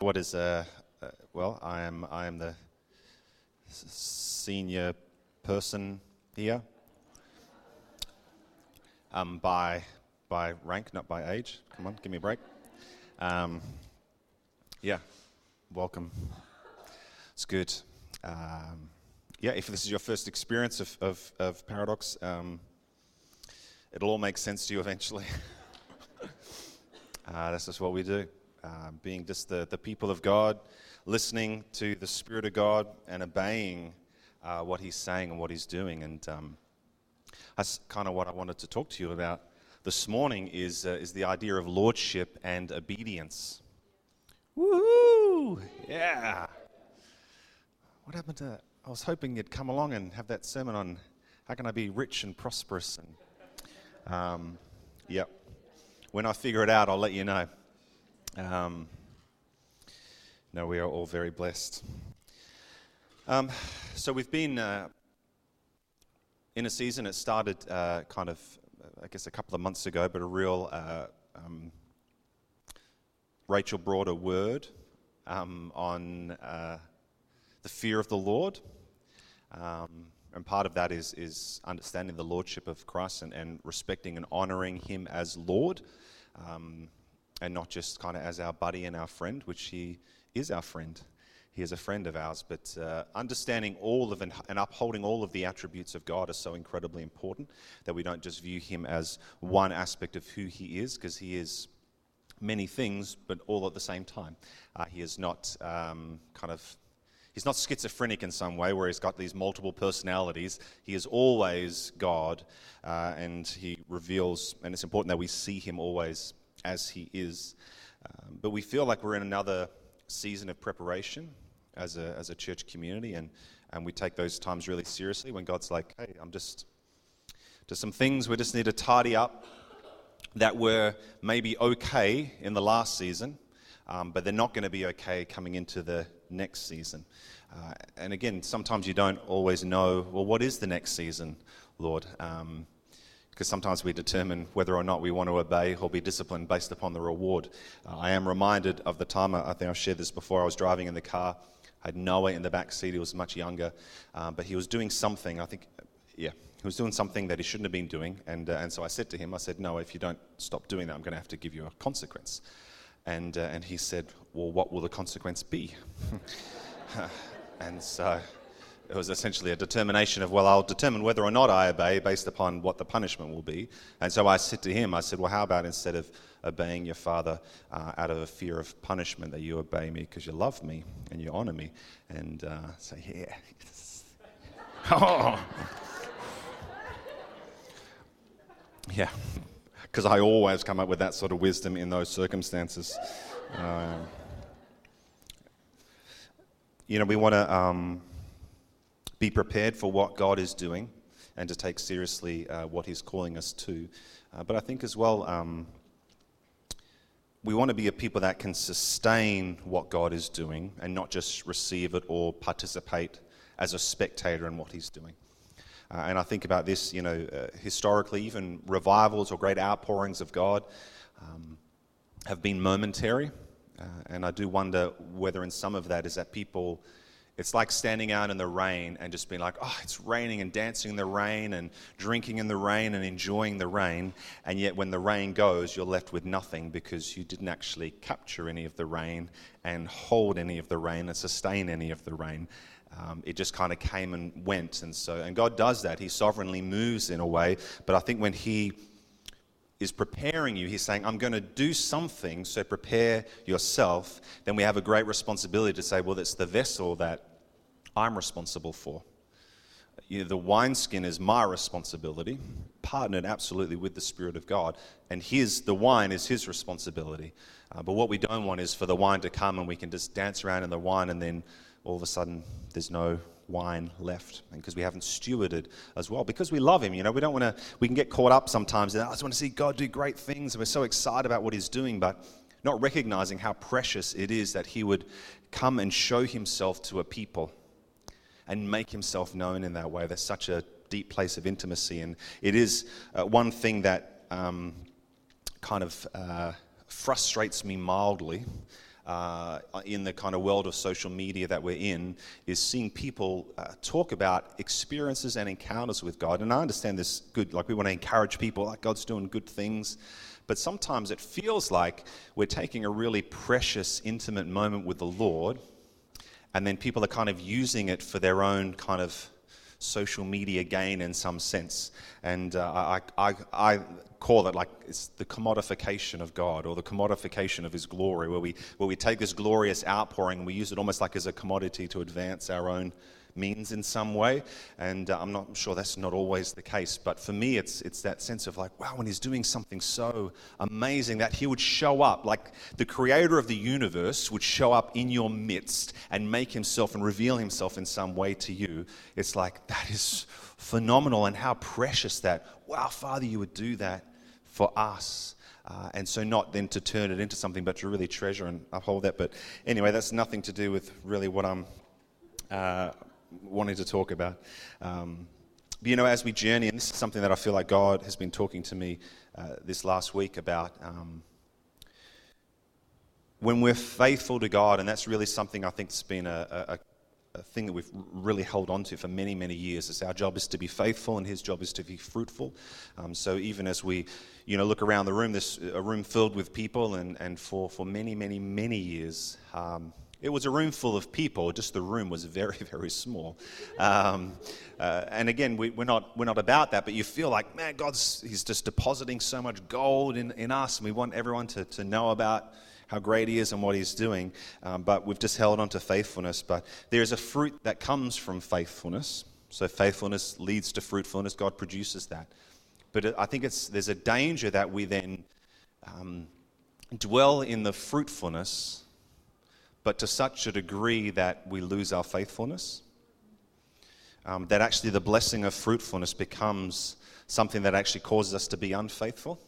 What is, uh, uh, well, I am, I am the senior person here um, by, by rank, not by age. Come on, give me a break. Um, yeah, welcome. It's good. Um, yeah, if this is your first experience of, of, of Paradox, um, it'll all make sense to you eventually. uh, that's just what we do. Uh, being just the, the people of God, listening to the Spirit of God and obeying uh, what He's saying and what He's doing. And um, that's kind of what I wanted to talk to you about this morning is, uh, is the idea of lordship and obedience. Woohoo! Yeah. What happened to? I was hoping you'd come along and have that sermon on how can I be rich and prosperous. And um, yep. When I figure it out, I'll let you know. Um, no, we are all very blessed. Um, so we've been uh, in a season. It started uh, kind of, I guess, a couple of months ago, but a real. Uh, um, Rachel brought a word um, on uh, the fear of the Lord. Um, and part of that is, is understanding the lordship of Christ and, and respecting and honoring him as Lord. And not just kind of as our buddy and our friend, which he is our friend. He is a friend of ours, but uh, understanding all of and, and upholding all of the attributes of God is so incredibly important that we don't just view him as one aspect of who he is, because he is many things, but all at the same time. Uh, he is not um, kind of he's not schizophrenic in some way where he's got these multiple personalities. He is always God, uh, and he reveals, and it's important that we see him always as he is. Um, but we feel like we're in another season of preparation as a, as a church community, and, and we take those times really seriously when God's like, hey, I'm just, just some things we just need to tidy up that were maybe okay in the last season, um, but they're not going to be okay coming into the next season. Uh, and again, sometimes you don't always know, well, what is the next season, Lord? Um, because sometimes we determine whether or not we want to obey or be disciplined based upon the reward. Uh, I am reminded of the time, I think I've shared this before, I was driving in the car. I had Noah in the back seat, he was much younger, uh, but he was doing something, I think, yeah, he was doing something that he shouldn't have been doing. And, uh, and so I said to him, I said, Noah, if you don't stop doing that, I'm going to have to give you a consequence. And, uh, and he said, Well, what will the consequence be? and so it was essentially a determination of, well, I'll determine whether or not I obey based upon what the punishment will be. And so I said to him, I said, well, how about instead of obeying your father uh, out of a fear of punishment, that you obey me because you love me and you honor me? And uh, so, yeah. oh. yeah, because I always come up with that sort of wisdom in those circumstances. Uh, you know, we want to. Um, be prepared for what God is doing and to take seriously uh, what He's calling us to. Uh, but I think as well, um, we want to be a people that can sustain what God is doing and not just receive it or participate as a spectator in what He's doing. Uh, and I think about this, you know, uh, historically, even revivals or great outpourings of God um, have been momentary. Uh, and I do wonder whether in some of that is that people it's like standing out in the rain and just being like, oh, it's raining and dancing in the rain and drinking in the rain and enjoying the rain. And yet, when the rain goes, you're left with nothing because you didn't actually capture any of the rain and hold any of the rain and sustain any of the rain. Um, it just kind of came and went. And so, and God does that. He sovereignly moves in a way. But I think when He is preparing you, he's saying, I'm going to do something, so prepare yourself. Then we have a great responsibility to say, well, it's the vessel that I'm responsible for. You know, the wineskin is my responsibility, partnered absolutely with the Spirit of God, and his the wine is his responsibility. Uh, but what we don't want is for the wine to come and we can just dance around in the wine, and then all of a sudden there's no wine left, and because we haven't stewarded as well. Because we love Him, you know, we don't want to. We can get caught up sometimes. And I just want to see God do great things, and we're so excited about what He's doing, but not recognizing how precious it is that He would come and show Himself to a people and make himself known in that way. There's such a deep place of intimacy. And it is uh, one thing that um, kind of uh, frustrates me mildly uh, in the kind of world of social media that we're in is seeing people uh, talk about experiences and encounters with God. And I understand this good, like we want to encourage people, like God's doing good things. But sometimes it feels like we're taking a really precious, intimate moment with the Lord, and then people are kind of using it for their own kind of social media gain in some sense. And uh, I, I, I call it like it's the commodification of God or the commodification of His glory, where we, where we take this glorious outpouring and we use it almost like as a commodity to advance our own means in some way. And uh, I'm not sure that's not always the case, but for me, it's, it's that sense of like, wow, when He's doing something so amazing that He would show up, like the creator of the universe would show up in your midst and make Himself and reveal Himself in some way to you. It's like, that is phenomenal and how precious that, wow, Father, you would do that for us. Uh, and so, not then to turn it into something, but to really treasure and uphold that. But anyway, that's nothing to do with really what I'm uh, wanting to talk about. Um, but, you know, as we journey, and this is something that I feel like God has been talking to me uh, this last week about. Um, when we're faithful to God, and that's really something I think's been a, a, a thing that we've really held on to for many, many years. Is our job is to be faithful, and His job is to be fruitful. Um, so even as we, you know, look around the room, this a room filled with people, and, and for, for many, many, many years, um, it was a room full of people. Just the room was very, very small. Um, uh, and again, we, are not we're not about that, but you feel like, man, God's He's just depositing so much gold in, in us, and we want everyone to, to know about how great He is and what He's doing. Um, but we've just held on to faithfulness. But there is a fruit that comes from faithfulness. So faithfulness leads to fruitfulness. God produces that. But I think it's, there's a danger that we then um, dwell in the fruitfulness, but to such a degree that we lose our faithfulness. Um, that actually the blessing of fruitfulness becomes something that actually causes us to be unfaithful.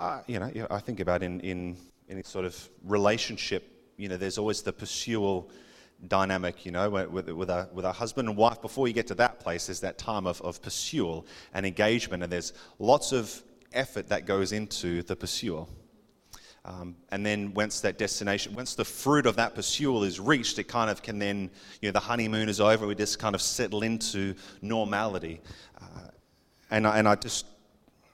Uh, you know, I think about in, in any sort of relationship, you know, there's always the pursual dynamic, you know, with, with, a, with a husband and wife. Before you get to that place, there's that time of, of pursual and engagement, and there's lots of effort that goes into the pursual. Um, and then once that destination, once the fruit of that pursual is reached, it kind of can then, you know, the honeymoon is over. We just kind of settle into normality. Uh, and, I, and I just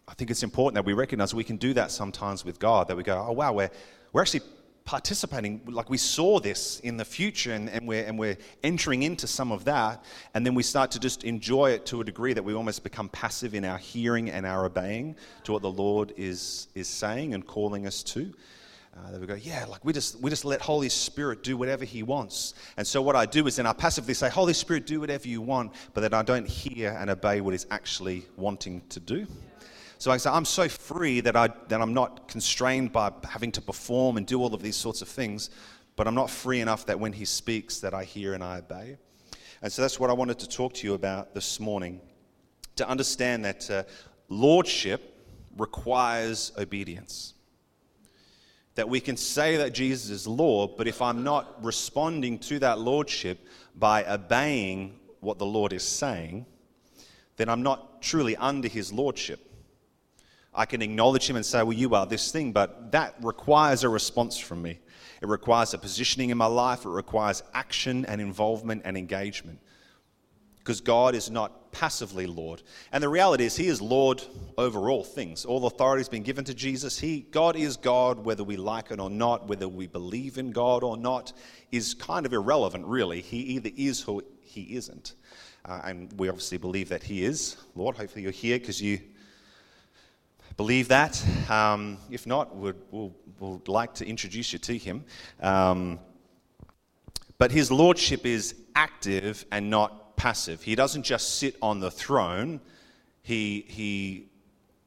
I think it's important that we recognize we can do that sometimes with God, that we go, oh, wow, we're, we're actually participating, like we saw this in the future, and, and, we're, and we're entering into some of that, and then we start to just enjoy it to a degree that we almost become passive in our hearing and our obeying to what the Lord is, is saying and calling us to. Uh, that we go, yeah, like we just we just let Holy Spirit do whatever He wants. And so what I do is then I passively say, Holy Spirit, do whatever you want, but then I don't hear and obey what He's actually wanting to do. So I say, I'm so free that, I, that I'm not constrained by having to perform and do all of these sorts of things, but I'm not free enough that when he speaks that I hear and I obey. And so that's what I wanted to talk to you about this morning. To understand that uh, lordship requires obedience. That we can say that Jesus is Lord, but if I'm not responding to that lordship by obeying what the Lord is saying, then I'm not truly under his lordship. I can acknowledge him and say, Well, you are this thing, but that requires a response from me. It requires a positioning in my life, it requires action and involvement and engagement. Because God is not passively Lord. And the reality is, He is Lord over all things. All authority has been given to Jesus. He, God is God, whether we like it or not, whether we believe in God or not, is kind of irrelevant, really. He either is or He isn't. Uh, and we obviously believe that He is Lord. Hopefully, you're here because you believe that. Um, if not, we'd, we'll, we'll, like to introduce you to him. Um, but his lordship is active and not passive. He doesn't just sit on the throne, he, he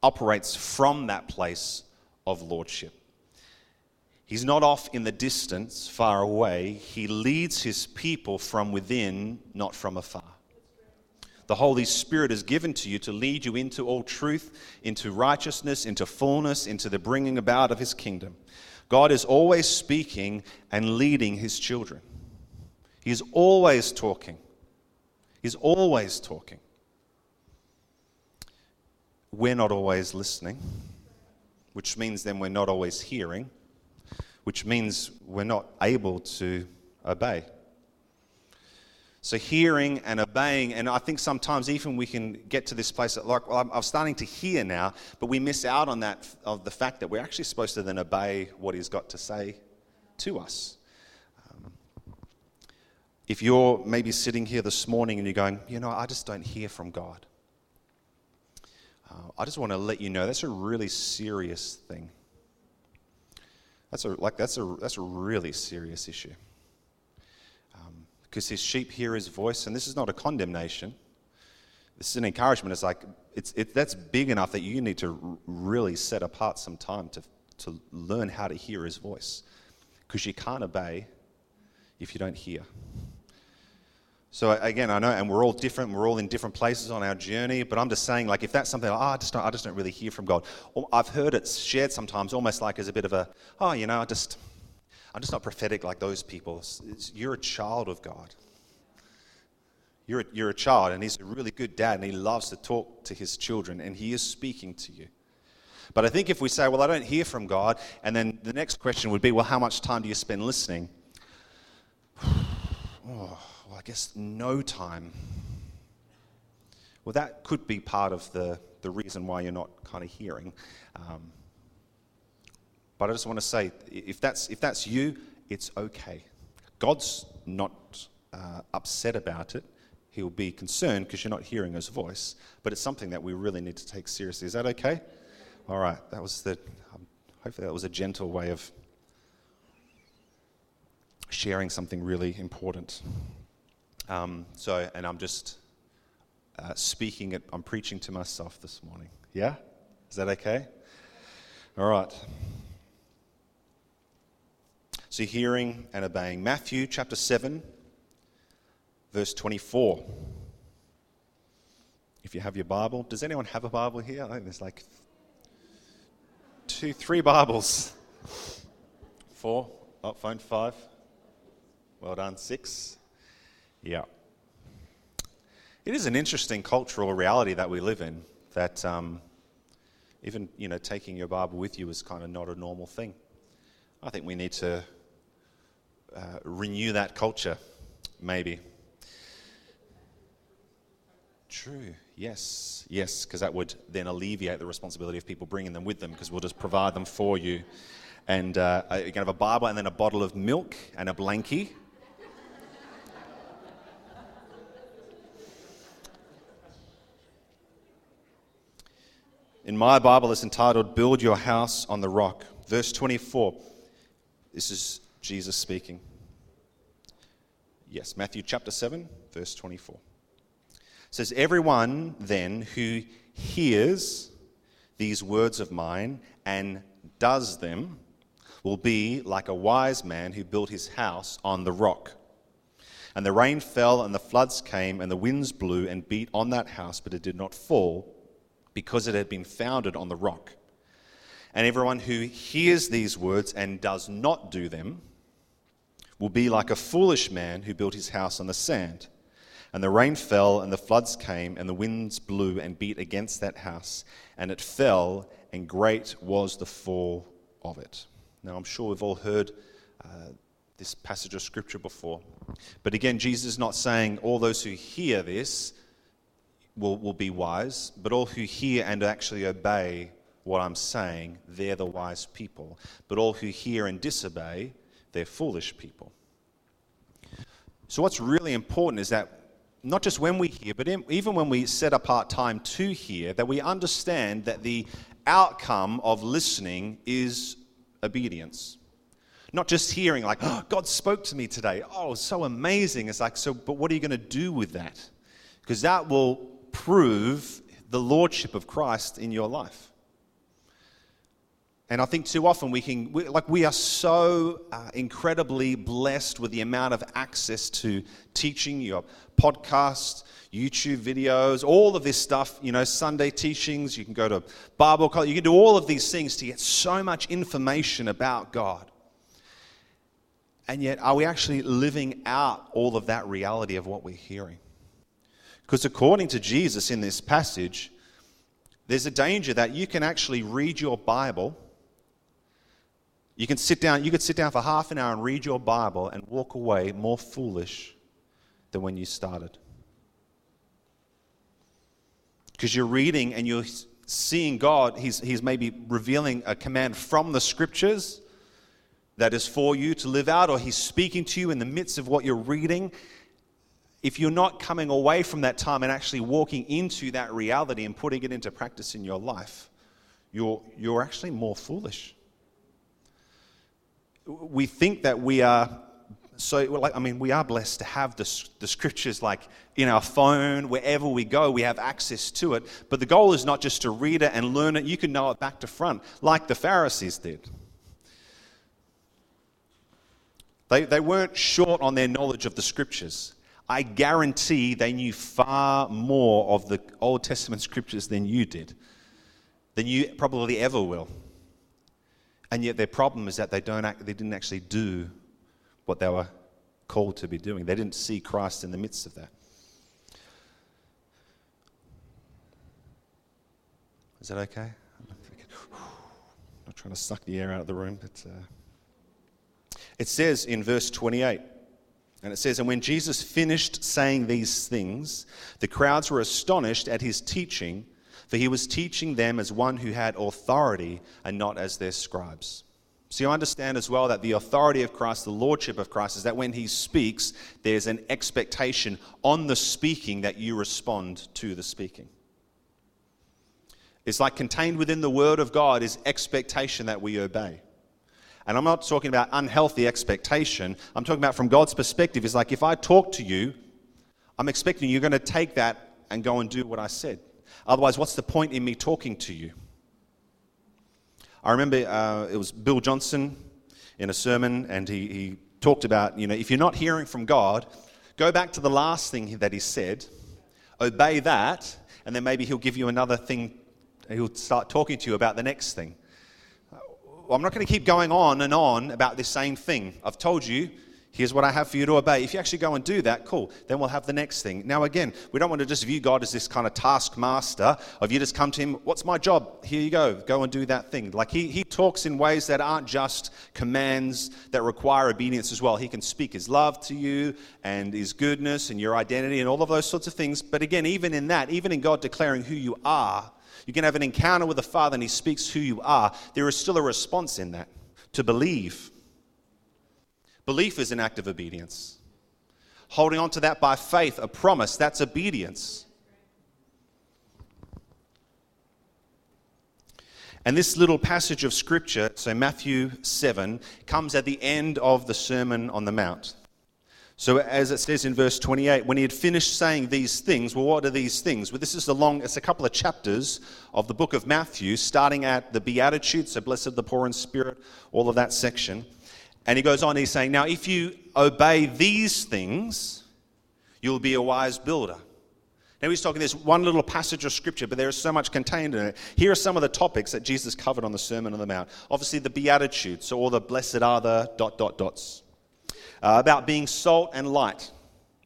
operates from that place of lordship. He's not off in the distance, far away. He leads his people from within, not from afar the Holy Spirit is given to you to lead you into all truth, into righteousness, into fullness, into the bringing about of His kingdom. God is always speaking and leading His children. He's always talking. He's always talking. We're not always listening, which means then we're not always hearing, which means we're not able to obey. So, hearing and obeying, and I think sometimes even we can get to this place that, like, well, I'm, I'm, starting to hear now, but we miss out on that, of the fact that we're actually supposed to then obey what He's got to say to us. Um, if you're maybe sitting here this morning and you're going, you know, I just don't hear from God, uh, I just want to let you know that's a really serious thing. That's a, like, that's a, that's a really serious issue because his sheep hear his voice. And this is not a condemnation, this is an encouragement. It's like, it's, it, that's big enough that you need to really set apart some time to, to learn how to hear his voice. Because you can't obey if you don't hear. So again, I know, and we're all different. We're all in different places on our journey. But I'm just saying, like, if that's something, like, oh, I just don't, I just don't really hear from God. Or I've heard it shared sometimes, almost like as a bit of a, oh, you know, I just, I'm just not prophetic like those people. It's, you're a child of God. You're a, you're a child, and He's a really good dad, and He loves to talk to His children, and He is speaking to you. But I think if we say, well, I don't hear from God, and then the next question would be, well, how much time do you spend listening? Oh, well, I guess no time. Well, that could be part of the, the reason why you're not kind of hearing. Um, but I just want to say if that's, if that's you, it's okay. God's not uh, upset about it. He'll be concerned because you're not hearing his voice, but it's something that we really need to take seriously. Is that okay? All right, that was the, um, hopefully, that was a gentle way of sharing something really important. Um, so, and I'm just uh, speaking it, I'm preaching to myself this morning. Yeah? Is that okay? All right. So, hearing and obeying. Matthew chapter 7, verse 24. If you have your Bible, does anyone have a Bible here? I think there's like two, three Bibles. Four. Oh, phone five. Well done. Six. Yeah. It is an interesting cultural reality that we live in that um, even, you know, taking your Bible with you is kind of not a normal thing. I think we need to uh, renew that culture, maybe. True. Yes. Yes, because that would then alleviate the responsibility of people bringing them with them because we'll just provide them for you. And uh, you can have a Bible and then a bottle of milk and a blankie. In my Bible, it's entitled Build Your House on the Rock. Verse 24. This is Jesus speaking. Yes, Matthew chapter 7, verse 24. It says, Everyone then who hears these words of mine and does them will be like a wise man who built his house on the rock. And the rain fell, and the floods came, and the winds blew and beat on that house, but it did not fall, because it had been founded on the rock. And everyone who hears these words and does not do them will be like a foolish man who built his house on the sand. And the rain fell, and the floods came, and the winds blew and beat against that house, and it fell, and great was the fall of it. Now, I'm sure we've all heard uh, this passage of scripture before. But again, Jesus is not saying all those who hear this will, will be wise, but all who hear and actually obey what I'm saying, they're the wise people. But all who hear and disobey, they're foolish people. So, what's really important is that not just when we hear, but even when we set apart time to hear, that we understand that the outcome of listening is obedience. Not just hearing, like, oh, God spoke to me today. Oh, so amazing. It's like, so, but what are you going to do with that? Because that will prove the lordship of Christ in your life. And I think too often we can, we, like, we are so uh, incredibly blessed with the amount of access to teaching, your podcasts, YouTube videos, all of this stuff, you know, Sunday teachings, you can go to Bible college, you can do all of these things to get so much information about God. And yet, are we actually living out all of that reality of what we're hearing? Because according to Jesus in this passage, there's a danger that you can actually read your Bible You can sit down, you could sit down for half an hour and read your Bible and walk away more foolish than when you started. Because you're reading and you're seeing God, he's, he's maybe revealing a command from the scriptures that is for you to live out, or He's speaking to you in the midst of what you're reading. If you're not coming away from that time and actually walking into that reality and putting it into practice in your life, you're, you're actually more foolish we think that we are so like i mean we are blessed to have the, the scriptures like in our phone wherever we go we have access to it. But the goal is not just to read it and learn it. You can know it back to front like the pharisees did. They, they weren't short on their knowledge of the scriptures. I guarantee they knew far more of the old testament scriptures than you did than you probably ever will and yet their problem is that they, don't act, they didn't actually do what they were called to be doing. They didn't see Christ in the midst of that. Is that okay? I'm not trying to suck the air out of the room, but uh... it says in verse 28, and it says, And when Jesus finished saying these things, the crowds were astonished at his teaching for he was teaching them as one who had authority and not as their scribes. So you understand as well that the authority of Christ, the lordship of Christ, is that when he speaks, there's an expectation on the speaking that you respond to the speaking. It's like contained within the word of God is expectation that we obey. And I'm not talking about unhealthy expectation. I'm talking about from God's perspective. It's like if I talk to you, I'm expecting you're going to take that and go and do what I said. Otherwise, what's the point in me talking to you? I remember uh, it was Bill Johnson in a sermon, and he, he talked about, you know, if you're not hearing from God, go back to the last thing that he said, obey that, and then maybe he'll give you another thing. He'll start talking to you about the next thing. Well, I'm not going to keep going on and on about this same thing. I've told you Here's what I have for you to obey. If you actually go and do that, cool. Then we'll have the next thing. Now, again, we don't want to just view God as this kind of taskmaster of you just come to him, what's my job? Here you go. Go and do that thing. Like he, he talks in ways that aren't just commands that require obedience as well. He can speak his love to you and his goodness and your identity and all of those sorts of things. But again, even in that, even in God declaring who you are, you can have an encounter with the Father and he speaks who you are. There is still a response in that to believe Belief is an act of obedience. Holding on to that by faith, a promise, that's obedience. And this little passage of scripture, so Matthew 7, comes at the end of the Sermon on the Mount. So, as it says in verse 28, when he had finished saying these things, well, what are these things? Well, this is a long, it's a couple of chapters of the book of Matthew, starting at the Beatitudes, so blessed the poor in spirit, all of that section. And he goes on, he's saying, Now, if you obey these things, you'll be a wise builder. Now, he's talking this one little passage of scripture, but there is so much contained in it. Here are some of the topics that Jesus covered on the Sermon on the Mount. Obviously, the Beatitudes, so all the blessed are the dot, dot, dots. Uh, about being salt and light.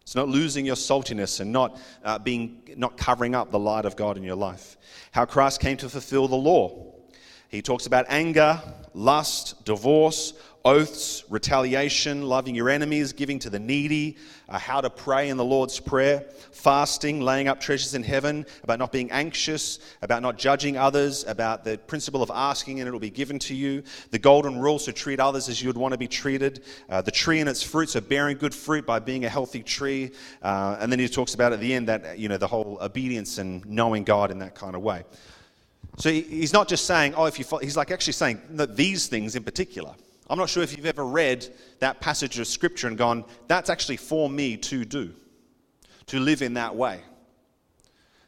It's not losing your saltiness and not, uh, being, not covering up the light of God in your life. How Christ came to fulfill the law. He talks about anger, lust, divorce, oaths, retaliation, loving your enemies, giving to the needy, uh, how to pray in the Lord's Prayer, fasting, laying up treasures in heaven, about not being anxious, about not judging others, about the principle of asking and it will be given to you, the golden rules to treat others as you would want to be treated, uh, the tree and its fruits of bearing good fruit by being a healthy tree. Uh, and then he talks about at the end that, you know, the whole obedience and knowing God in that kind of way. So he's not just saying, oh, if you, follow, he's like actually saying these things in particular. I'm not sure if you've ever read that passage of scripture and gone, that's actually for me to do, to live in that way.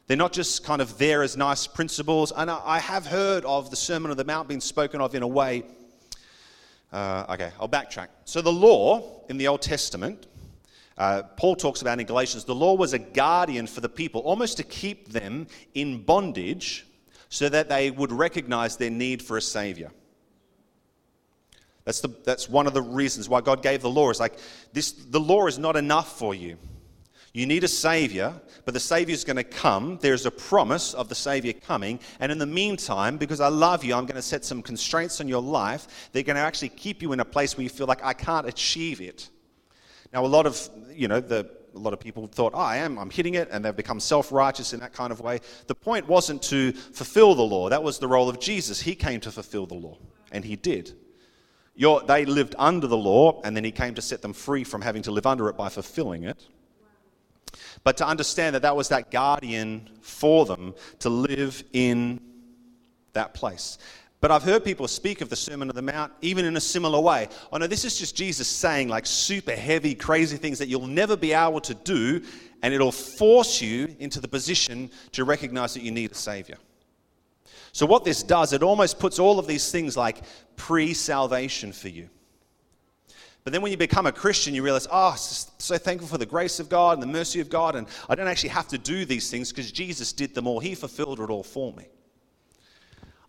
They're not just kind of there as nice principles. And I have heard of the Sermon on the Mount being spoken of in a way. Uh, okay, I'll backtrack. So, the law in the Old Testament, uh, Paul talks about in Galatians, the law was a guardian for the people, almost to keep them in bondage so that they would recognize their need for a Savior. That's, the, that's one of the reasons why God gave the law. It's like this, the law is not enough for you. You need a Savior, but the Savior is going to come. There's a promise of the Savior coming. And in the meantime, because I love you, I'm going to set some constraints on your life. They're going to actually keep you in a place where you feel like I can't achieve it. Now, a lot of, you know, the, a lot of people thought, oh, I am, I'm hitting it, and they've become self righteous in that kind of way. The point wasn't to fulfill the law, that was the role of Jesus. He came to fulfill the law, and he did. They lived under the law, and then he came to set them free from having to live under it by fulfilling it. But to understand that that was that guardian for them to live in that place. But I've heard people speak of the Sermon on the Mount even in a similar way. Oh no, this is just Jesus saying like super heavy, crazy things that you'll never be able to do, and it'll force you into the position to recognize that you need a Savior. So, what this does, it almost puts all of these things like pre salvation for you. But then when you become a Christian, you realize, oh, so thankful for the grace of God and the mercy of God, and I don't actually have to do these things because Jesus did them all. He fulfilled it all for me.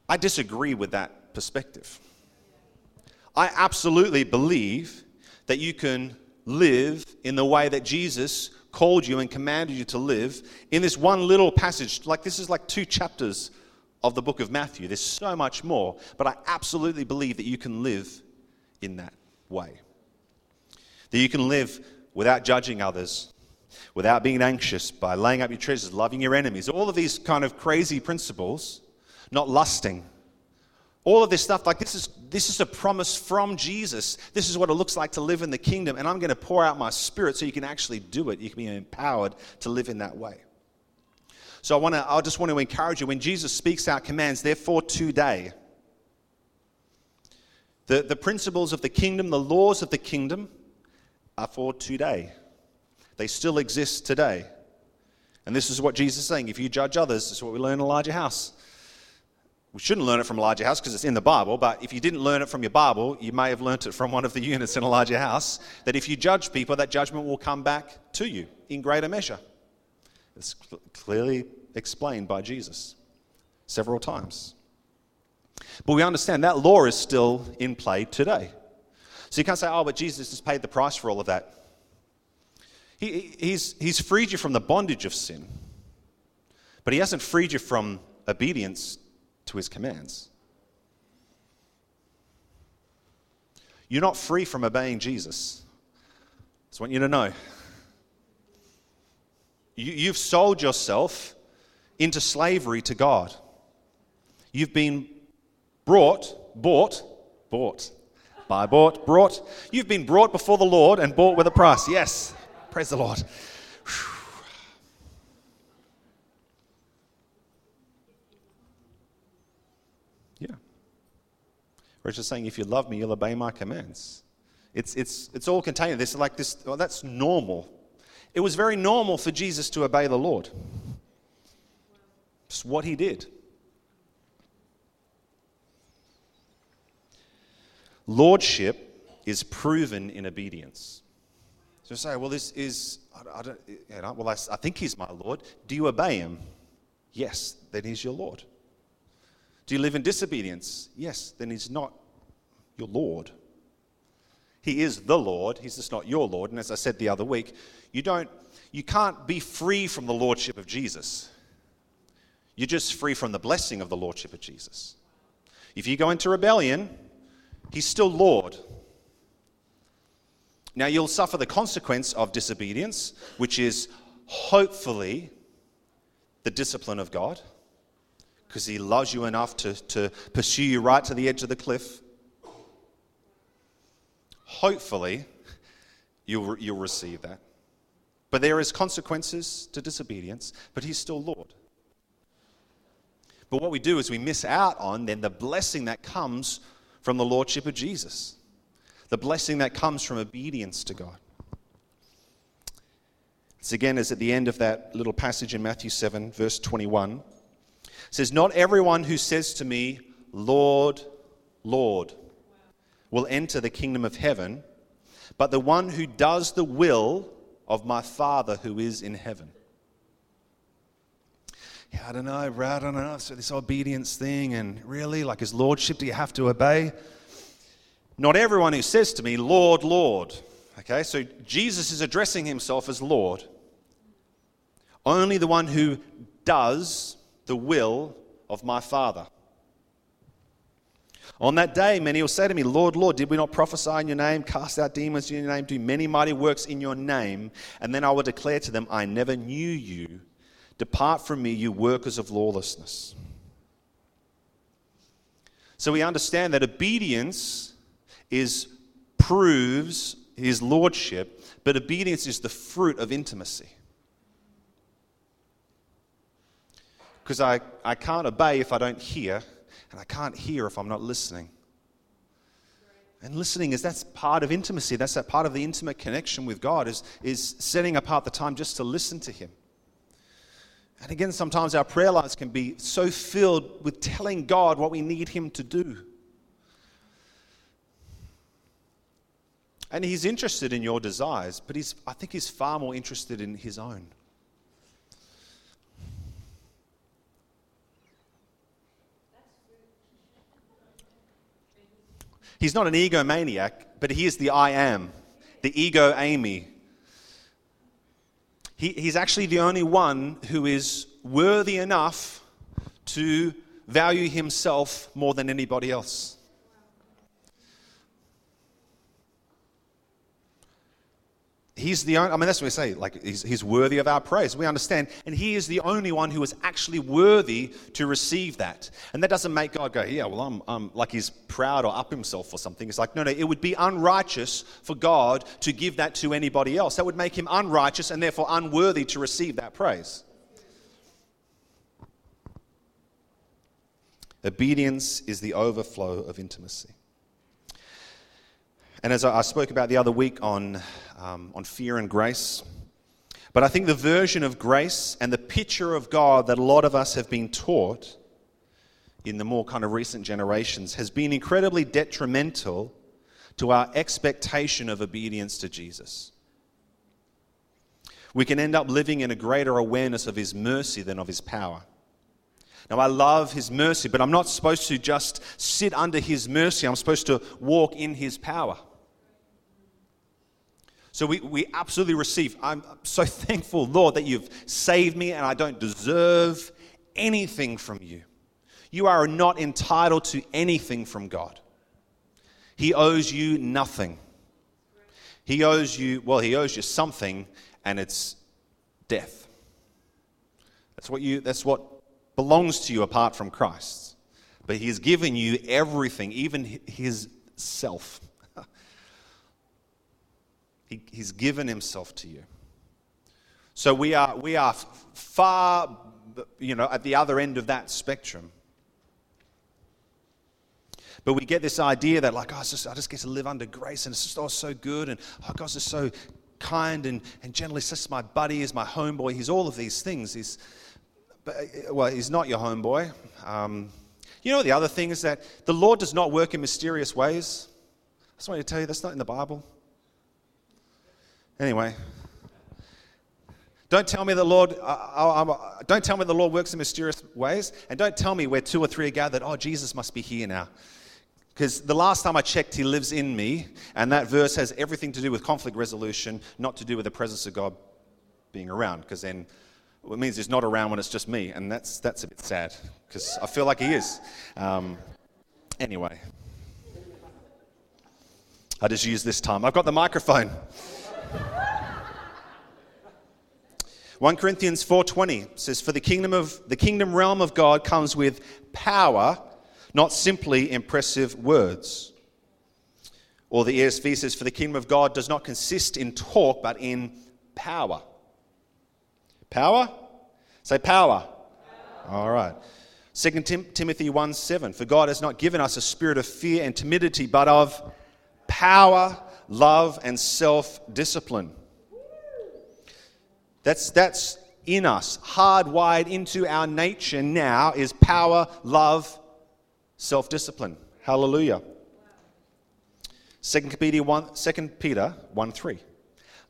I disagree with that perspective. I absolutely believe that you can live in the way that Jesus called you and commanded you to live in this one little passage. Like, this is like two chapters of the book of Matthew. There's so much more, but I absolutely believe that you can live in that way. That you can live without judging others, without being anxious, by laying up your treasures, loving your enemies. All of these kind of crazy principles, not lusting. All of this stuff, like this is this is a promise from Jesus. This is what it looks like to live in the kingdom, and I'm going to pour out my spirit so you can actually do it. You can be empowered to live in that way. So I want to I just want to encourage you when Jesus speaks out commands, therefore today. The, the principles of the kingdom, the laws of the kingdom, are for today. They still exist today. And this is what Jesus is saying. If you judge others, this is what we learn in Elijah House. We shouldn't learn it from Elijah House because it's in the Bible, but if you didn't learn it from your Bible, you may have learnt it from one of the units in Elijah House. That if you judge people, that judgment will come back to you in greater measure. It's clearly explained by Jesus several times. But we understand that law is still in play today. So you can't say, oh, but Jesus has paid the price for all of that. He, he's, he's freed you from the bondage of sin, but he hasn't freed you from obedience to his commands. You're not free from obeying Jesus. I just want you to know. You, you've sold yourself into slavery to God. You've been brought, bought, bought Buy, bought, brought. You've been brought before the Lord and bought with a price. Yes. Praise the Lord. Yeah. We're just saying, if you love me, you'll obey my commands. It's, it's, it's all contained. This like this, well, that's normal. It was very normal for Jesus to obey the Lord. It's what he did. Lordship is proven in obedience. So say, well, this is, I, don't, you know, well, I, I think he's my Lord. Do you obey him? Yes, then he's your Lord. Do you live in disobedience? Yes, then he's not your Lord. He is the Lord, he's just not your Lord. And as I said the other week, you don't you can't be free from the lordship of Jesus. You're just free from the blessing of the lordship of Jesus. If you go into rebellion, He's still Lord. Now, you'll suffer the consequence of disobedience, which is hopefully the discipline of God, because He loves you enough to, to pursue you right to the edge of the cliff. Hopefully, you'll, you'll receive that. But there is consequences to disobedience, but He's still Lord. But what we do is we miss out on then the blessing that comes from the Lordship of Jesus, the blessing that comes from obedience to God. It's again as at the end of that little passage in Matthew 7, verse 21. It says, Not everyone who says to me, Lord, Lord, will enter the kingdom of heaven, but the one who does the will of my Father who is in heaven. Yeah, I don't know, I don't know. So this obedience thing, and really, like his lordship, do you have to obey? Not everyone who says to me, Lord, Lord. Okay, so Jesus is addressing himself as Lord. only the one who does the will of my Father. On that day, many will say to me, Lord, Lord, did we not prophesy in your name, cast out demons in your name, do many mighty works in your name? And then I will declare to them, I never knew you. Depart from me, you workers of lawlessness. So we understand that obedience is proves his lordship, but obedience is the fruit of intimacy. Because I, I can't obey if I don't hear, and I can't hear if I'm not listening. And listening is that's part of intimacy. That's that part of the intimate connection with God is, is setting apart the time just to listen to Him. And again, sometimes our prayer lives can be so filled with telling God what we need Him to do. And He's interested in your desires, but he's, I think He's far more interested in His own. He's not an egomaniac, but he is the I am, the ego Amy. He, he's actually the only one who is worthy enough to value himself more than anybody else. He's the only, I mean, that's what we say, like, he's, he's worthy of our praise. We understand. And he is the only one who is actually worthy to receive that. And that doesn't make God go, yeah, well, I'm, I'm like he's proud or up himself or something. It's like, no, no, it would be unrighteous for God to give that to anybody else. That would make him unrighteous and therefore unworthy to receive that praise. Obedience is the overflow of intimacy. And as I spoke about the other week on, um, on fear and grace, but I think the version of grace and the picture of God that a lot of us have been taught in the more kind of recent generations has been incredibly detrimental to our expectation of obedience to Jesus. We can end up living in a greater awareness of His mercy than of His power. Now, I love His mercy, but I'm not supposed to just sit under His mercy. I'm supposed to walk in His power. So we, we absolutely receive. I'm so thankful, Lord, that you've saved me and I don't deserve anything from you. You are not entitled to anything from God. He owes you nothing. He owes you, well, he owes you something, and it's death. That's what you that's what belongs to you apart from Christ. But He has given you everything, even His self. He, he's given Himself to you. So we are, we are far, you know, at the other end of that spectrum. But we get this idea that, like, oh, just, I just get to live under grace and it's just all so good and, oh, God's just so kind and, and gentle. He's just my buddy, he's my homeboy, he's all of these things. He's, but, uh, well, he's not your homeboy. Um, you know, the other thing is that the Lord does not work in mysterious ways. I just want to tell you that's not in the Bible. Anyway, don't tell me the Lord. Uh, uh, don't tell me the Lord works in mysterious ways, and don't tell me where two or three are gathered. Oh, Jesus must be here now. Because the last time I checked, he lives in me, and that verse has everything to do with conflict resolution, not to do with the presence of God being around. Because then it means he's not around when it's just me, and that's, that's a bit sad because I feel like he is. Um, anyway, I just use this time. I've got the microphone. 1 Corinthians 4:20 says for the kingdom of the kingdom realm of God comes with power not simply impressive words. Or the ESV says for the kingdom of God does not consist in talk but in power. Power? Say power. power. All right. 2 Tim- Timothy 1 7. For God has not given us a spirit of fear and timidity, but of power, love, and self discipline. That's, that's in us, hardwired into our nature now, is power, love, self discipline. Hallelujah. 2 Peter 1, 2 Peter 1 3.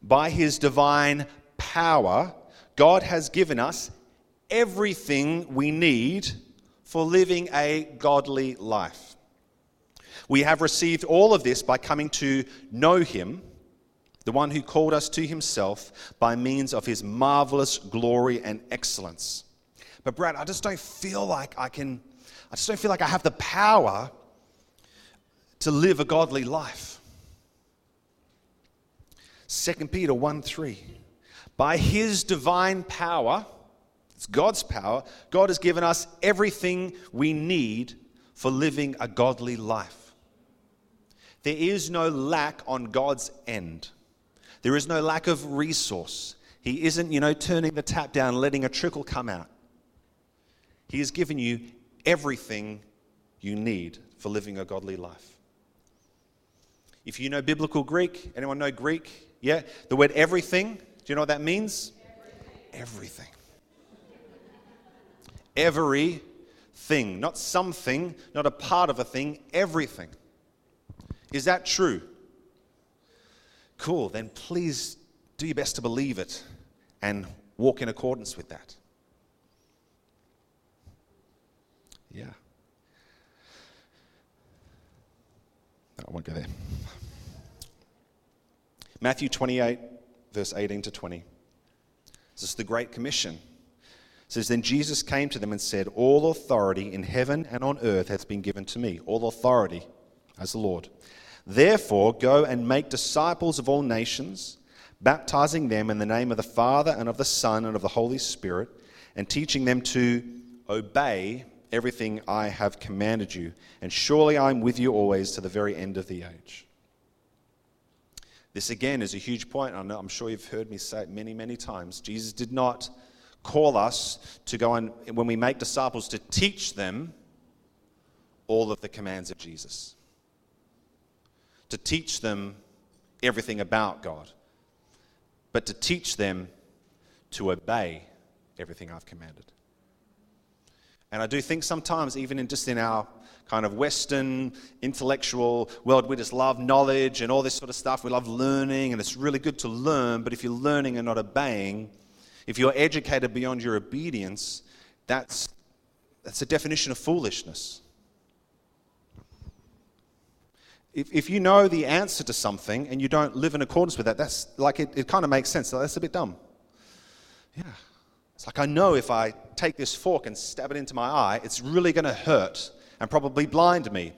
By his divine power, God has given us everything we need for living a godly life. We have received all of this by coming to know Him the one who called us to himself by means of his marvelous glory and excellence. But, Brad, I just don't feel like I can, I just don't feel like I have the power to live a godly life. 2 Peter 1 3. By his divine power, it's God's power, God has given us everything we need for living a godly life. There is no lack on God's end. There is no lack of resource. He isn't, you know, turning the tap down, letting a trickle come out. He has given you everything you need for living a godly life. If you know biblical Greek, anyone know Greek? Yeah? The word everything, do you know what that means? Everything. everything. Everything. Not something, not a part of a thing, everything. Is that true? Cool, then please do your best to believe it and walk in accordance with that. Yeah. No, I won't go there. Matthew 28, verse 18 to 20. This is the Great Commission. It says, Then Jesus came to them and said, All authority in heaven and on earth has been given to me. All authority as the Lord. Therefore, go and make disciples of all nations, baptizing them in the name of the Father and of the Son and of the Holy Spirit, and teaching them to obey everything I have commanded you. And surely I am with you always to the very end of the age. This again is a huge point. I'm sure you've heard me say it many, many times. Jesus did not call us to go and, when we make disciples, to teach them all of the commands of Jesus to teach them everything about God, but to teach them to obey everything I've commanded. And I do think sometimes, even in just in our kind of Western intellectual world, we just love knowledge and all this sort of stuff. We love learning, and it's really good to learn, but if you're learning and not obeying, if you're educated beyond your obedience, that's, that's a definition of foolishness. If, if you know the answer to something and you don't live in accordance with that, that's like it, it kind of makes sense. That's a bit dumb. Yeah. It's like I know if I take this fork and stab it into my eye, it's really going to hurt and probably blind me.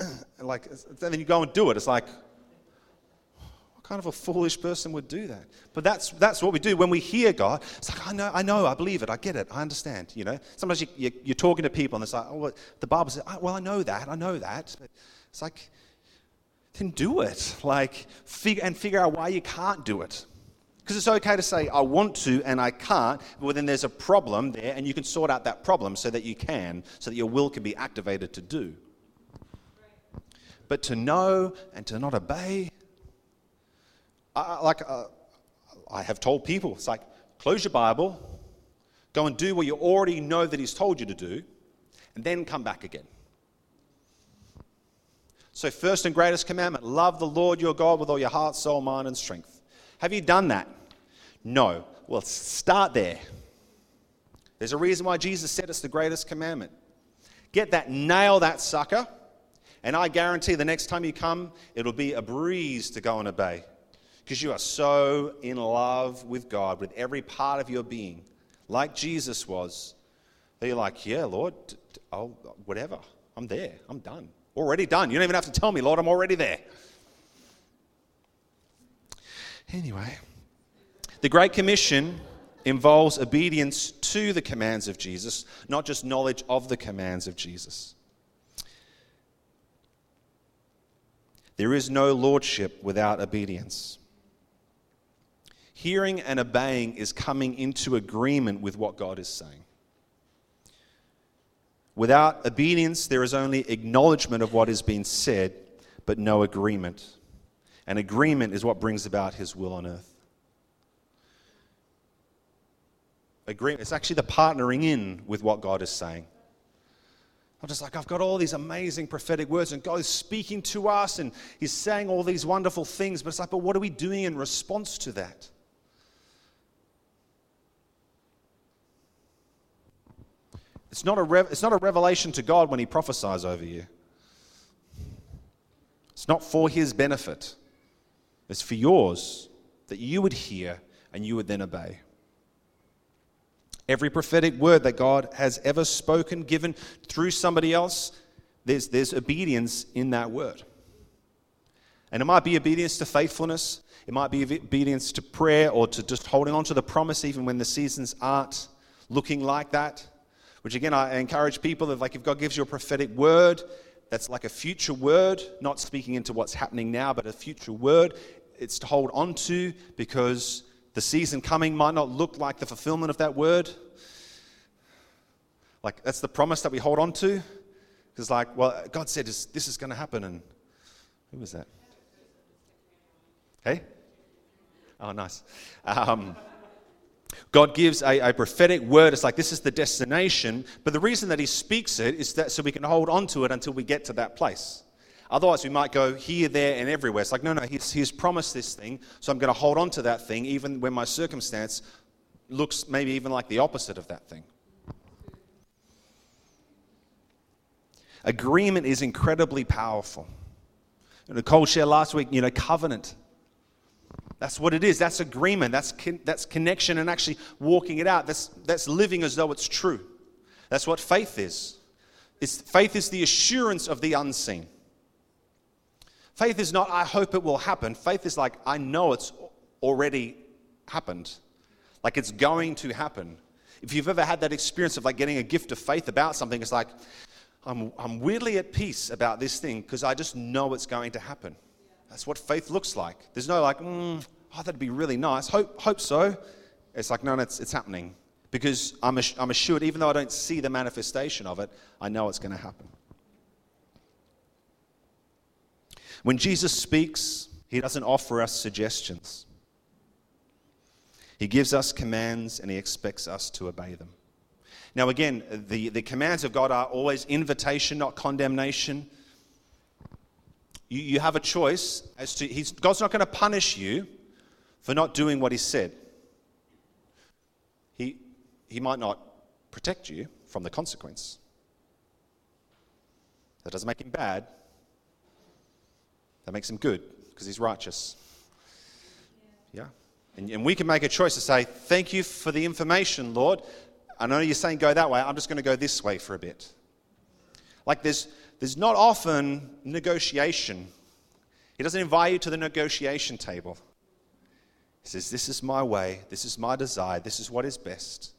like, then you go and do it. It's like, what kind of a foolish person would do that? But that's, that's what we do when we hear God. It's like, I know, I know, I believe it, I get it, I understand. You know, sometimes you, you, are talking to people and it's like, oh, well, the Bible says, ah, well, I know that, I know that. But it's like, then do it. Like, figure, and figure out why you can't do it. Because it's okay to say, I want to and I can't, but then there's a problem there, and you can sort out that problem so that you can, so that your will can be activated to do. But to know and to not obey, I, like uh, I have told people, it's like, close your Bible, go and do what you already know that He's told you to do, and then come back again. So, first and greatest commandment love the Lord your God with all your heart, soul, mind, and strength. Have you done that? No. Well, start there. There's a reason why Jesus said it's the greatest commandment. Get that, nail that sucker, and I guarantee the next time you come, it'll be a breeze to go and obey. Because you are so in love with God, with every part of your being, like Jesus was, that you're like, yeah, Lord, I'll, whatever, I'm there, I'm done. Already done. You don't even have to tell me, Lord, I'm already there. Anyway, the Great Commission involves obedience to the commands of Jesus, not just knowledge of the commands of Jesus. There is no lordship without obedience. Hearing and obeying is coming into agreement with what God is saying. Without obedience, there is only acknowledgement of what has been said, but no agreement. And agreement is what brings about his will on earth. Agreement, it's actually the partnering in with what God is saying. I'm just like, I've got all these amazing prophetic words, and God is speaking to us, and He's saying all these wonderful things, but it's like, but what are we doing in response to that? It's not, a it's not a revelation to God when He prophesies over you, it's not for His benefit. It's for yours that you would hear and you would then obey. Every prophetic word that God has ever spoken, given through somebody else, there's, there's obedience in that word. And it might be obedience to faithfulness, it might be obedience to prayer or to just holding on to the promise even when the seasons aren't looking like that. Which again, I encourage people that, like, if God gives you a prophetic word that's like a future word, not speaking into what's happening now, but a future word, it's to hold on to because the season coming might not look like the fulfillment of that word. Like, that's the promise that we hold on to. Because, like, well, God said this, this is going to happen. And who was that? Hey? Oh, nice. Um, God gives a, a, prophetic word. It's like this is the destination. But the reason that He speaks it is that so we can hold on to it until we get to that place. Otherwise, we might go here, there, and everywhere. It's like, no, no, he's, he's promised this thing, so I'm going to hold on to that thing, even when my circumstance looks maybe even like the opposite of that thing. Agreement is incredibly powerful. Nicole shared last week, you know, covenant. That's what it is. That's agreement. That's, con- that's connection and actually walking it out. That's, that's living as though it's true. That's what faith is. It's, faith is the assurance of the unseen. Faith is not, I hope it will happen. Faith is like, I know it's already happened. Like it's going to happen. If you've ever had that experience of like getting a gift of faith about something, it's like, I'm, I'm weirdly at peace about this thing because I just know it's going to happen. That's what faith looks like. There's no like, mm, oh, that'd be really nice. Hope, hope so. It's like, no, no it's, it's happening. Because I'm, I'm assured, even though I don't see the manifestation of it, I know it's going to happen. When Jesus speaks, he doesn't offer us suggestions. He gives us commands and he expects us to obey them. Now, again, the, the commands of God are always invitation, not condemnation. You, you have a choice as to, he's, God's not going to punish you for not doing what He said. He, he might not protect you from the consequence. That doesn't make Him bad, that makes Him good because He's righteous. Yeah? And, and we can make a choice to say, Thank you for the information, Lord. I know you're saying go that way, I'm just going to go this way for a bit. Like there's, there's not often negotiation. He doesn't invite you to the negotiation table. He says, This is my way, this is my desire, this is what is best.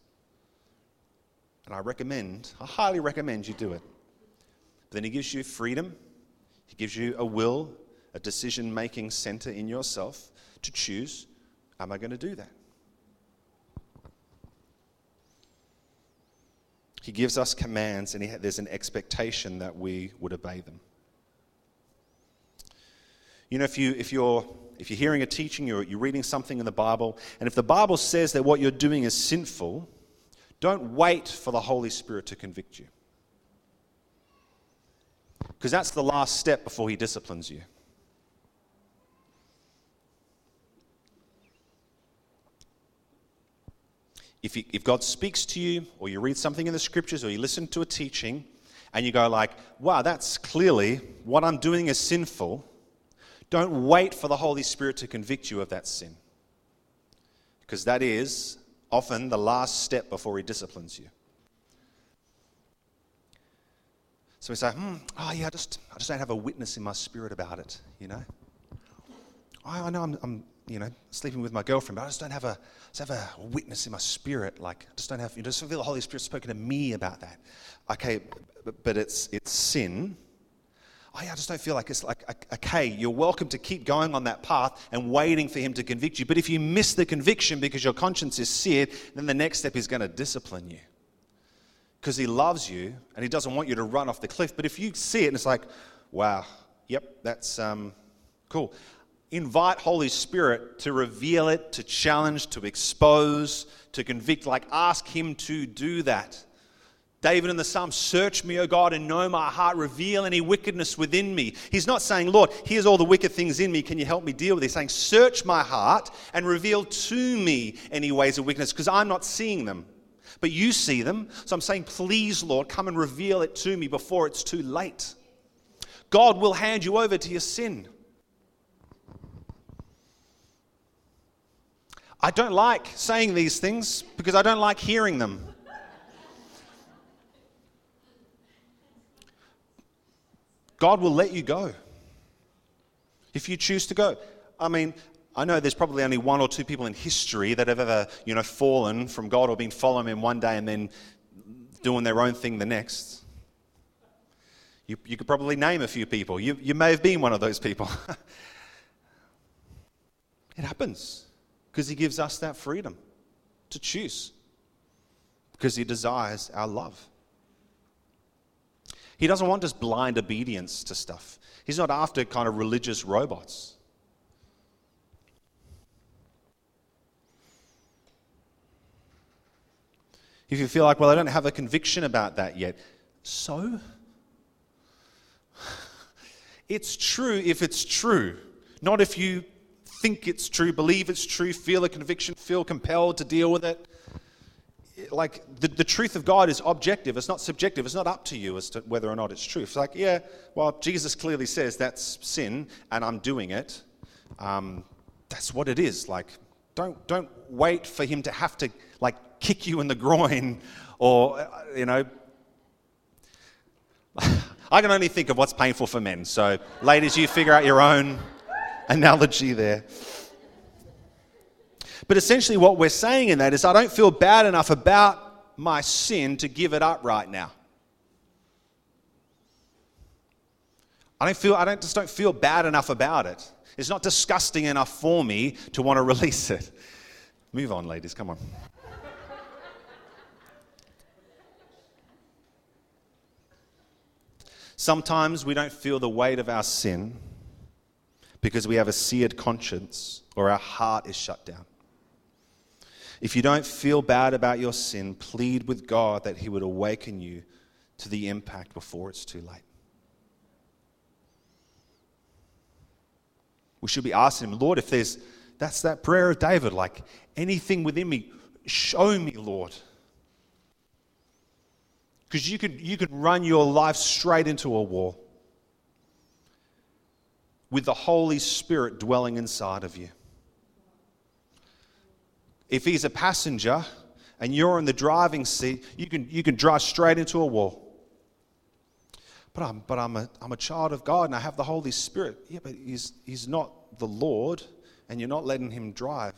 And I recommend, I highly recommend you do it. But then he gives you freedom, he gives you a will, a decision making center in yourself to choose am I going to do that? He gives us commands, and he, there's an expectation that we would obey them. You know, if, you, if, you're, if you're hearing a teaching, you're, you're reading something in the Bible, and if the Bible says that what you're doing is sinful, don't wait for the Holy Spirit to convict you. Because that's the last step before He disciplines you. If, you, if God speaks to you, or you read something in the scriptures, or you listen to a teaching, and you go like, wow, that's clearly what I'm doing is sinful, don't wait for the Holy Spirit to convict you of that sin. Because that is often the last step before He disciplines you. So we say, hmm, oh yeah, I just, I just don't have a witness in my spirit about it, you know? I know I'm, I'm you know, sleeping with my girlfriend, but I just don't have a, just have a witness in my spirit. Like, I just don't have, you know, just feel the Holy Spirit spoken to me about that. Okay, but, it's, it's sin. Oh, yeah, I just don't feel like it's like, okay, you're welcome to keep going on that path and waiting for Him to convict you. But if you miss the conviction because your conscience is seared, then the next step is going to discipline you. Because He loves you and He doesn't want you to run off the cliff. But if you see it and it's like, wow, yep, that's um, cool invite Holy Spirit to reveal it, to challenge, to expose, to convict. Like, ask Him to do that. David in the Psalm, search me, O God, and know my heart. Reveal any wickedness within me. He's not saying, Lord, here's all the wicked things in me. Can you help me deal with it? He's saying, search my heart and reveal to me any ways of wickedness because I'm not seeing them. But you see them. So I'm saying, please, Lord, come and reveal it to me before it's too late. God will hand you over to your sin. I don't like saying these things because I don't like hearing them. God will let you go if you choose to go. I mean, I know there's probably only one or two people in history that have ever, you know, fallen from God or been following Him one day and then doing their own thing the next. You, you could probably name a few people. You, you may have been one of those people. it happens because He gives us that freedom to choose because He desires our love. He doesn't want just blind obedience to stuff. He's not after kind of religious robots. If you feel like, well, I don't have a conviction about that yet, so? It's true if it's true, not if you think it's true, believe it's true, feel a conviction, feel compelled to deal with it. Like the, the truth of God is objective, it's not subjective, it's not up to you as to whether or not it's true. It's like, yeah, well, Jesus clearly says that's sin and I'm doing it. Um, that's what it is. Like, don't, don't wait for him to have to like kick you in the groin or, you know. I can only think of what's painful for men. So, ladies, you figure out your own analogy there. But essentially, what we're saying in that is, I don't feel bad enough about my sin to give it up right now. I don't feel, I don't, just don't feel bad enough about it. It's not disgusting enough for me to want to release it. Move on, ladies, come on. Sometimes we don't feel the weight of our sin because we have a seared conscience or our heart is shut down. If you don't feel bad about your sin, plead with God that He would awaken you to the impact before it's too late. We should be asking Him, Lord, if there's, that's that prayer of David, like anything within me, show me, Lord. Because you could, you could run your life straight into a wall with the Holy Spirit dwelling inside of you. If He's a passenger and you're in the driving seat, you can, you can drive straight into a wall. But, I'm, but I'm, a, I'm a child of God and I have the Holy Spirit. Yeah, but he's, he's not the Lord and you're not letting Him drive.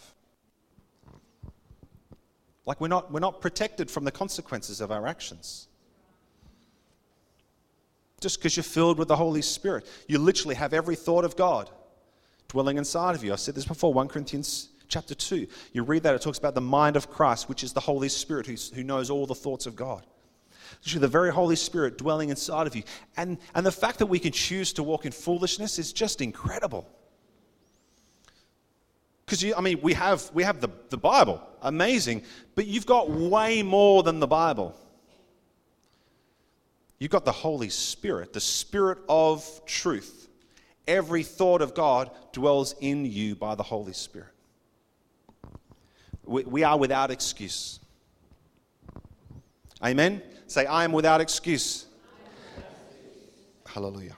Like we're not, we're not protected from the consequences of our actions just because you're filled with the Holy Spirit. You literally have every thought of God dwelling inside of you. I said this before, 1 Corinthians chapter 2. You read that, it talks about the mind of Christ, which is the Holy Spirit who knows all the thoughts of God. Literally, the very Holy Spirit dwelling inside of you. And, and the fact that we can choose to walk in foolishness is just incredible. Because, I mean, we have, we have the, the Bible, amazing, but you've got way more than the Bible. You've got the Holy Spirit, the Spirit of truth. Every thought of God dwells in you by the Holy Spirit. We, we are without excuse. Amen? Say, I am without excuse. Hallelujah.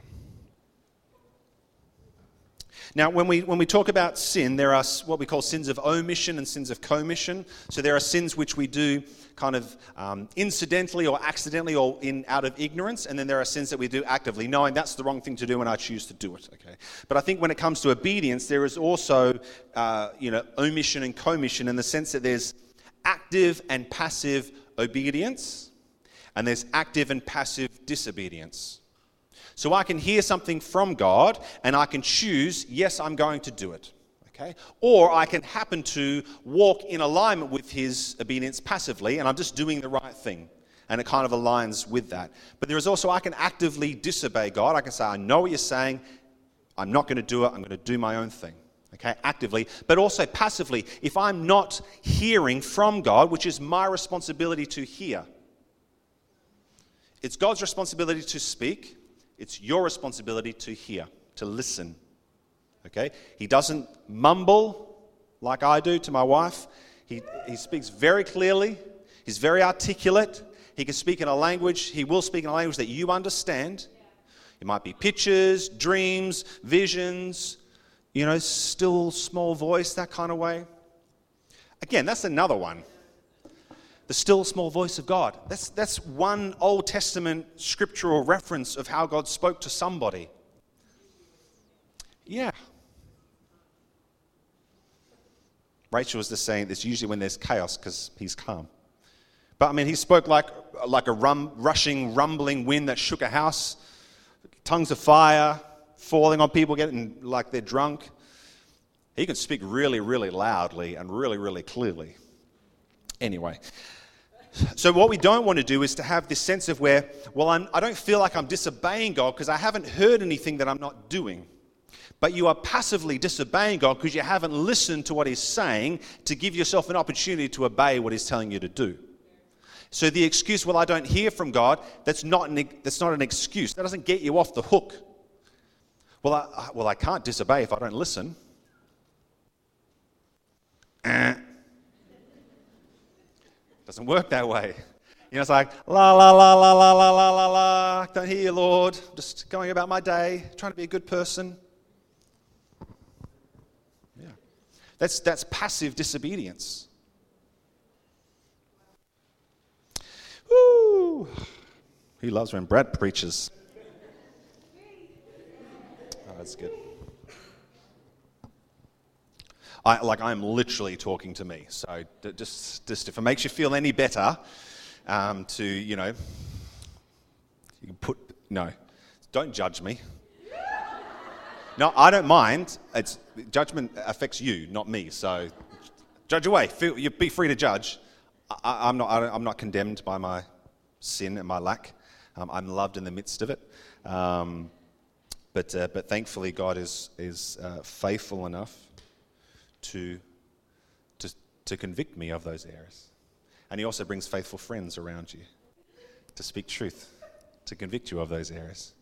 Now, when we, when we talk about sin, there are what we call sins of omission and sins of commission. So there are sins which we do kind of um, incidentally or accidentally or in, out of ignorance, and then there are sins that we do actively, knowing that's the wrong thing to do and I choose to do it. Okay, but I think when it comes to obedience, there is also uh, you know omission and commission in the sense that there's active and passive obedience, and there's active and passive disobedience. So I can hear something from God and I can choose, yes, I'm going to do it. Okay? Or I can happen to walk in alignment with his obedience passively and I'm just doing the right thing. And it kind of aligns with that. But there is also, I can actively disobey God. I can say, I know what you're saying. I'm not going to do it. I'm going to do my own thing. Okay, actively, but also passively. If I'm not hearing from God, which is my responsibility to hear, it's God's responsibility to speak, it's your responsibility to hear, to listen. Okay? He doesn't mumble like I do to my wife. He, he speaks very clearly, he's very articulate. He can speak in a language, he will speak in a language that you understand. It might be pictures, dreams, visions, you know, still small voice, that kind of way. Again, that's another one. The still small voice of God. That's, that's one Old Testament scriptural reference of how God spoke to somebody. Yeah. Rachel was just saying this usually when there's chaos because he's calm. But I mean, he spoke like, like a rum, rushing, rumbling wind that shook a house, tongues of fire falling on people, getting like they're drunk. He can speak really, really loudly and really, really clearly. Anyway, so what we don't want to do is to have this sense of where, well, I'm, I do not feel like I'm disobeying God because I haven't heard anything that I'm not doing. But you are passively disobeying God because you haven't listened to what He's saying to give yourself an opportunity to obey what He's telling you to do. So the excuse, well, I don't hear from God, that's not an, that's not an excuse. That doesn't get you off the hook. Well, I, well, I can't disobey if I don't listen. Eh. Doesn't work that way. You know, it's like, la, la, la, la, la, la, la, la, la. Don't hear you, Lord. Just going about my day, trying to be a good person. Yeah. That's, that's passive disobedience. Woo! He loves when Brad preaches. Oh, that's good. I, like I'm literally talking to me. So just, just if it makes you feel any better, um, to you know, you can put no, don't judge me. No, I don't mind. It's judgment affects you, not me. So judge away. Feel, you be free to judge. I, am not. I am not condemned by my sin and my lack. Um, I'm loved in the midst of it. Um, but uh, but thankfully, God is is uh, faithful enough to, to, to convict me of those errors. And He also brings faithful friends around you to speak truth, to convict you of those errors.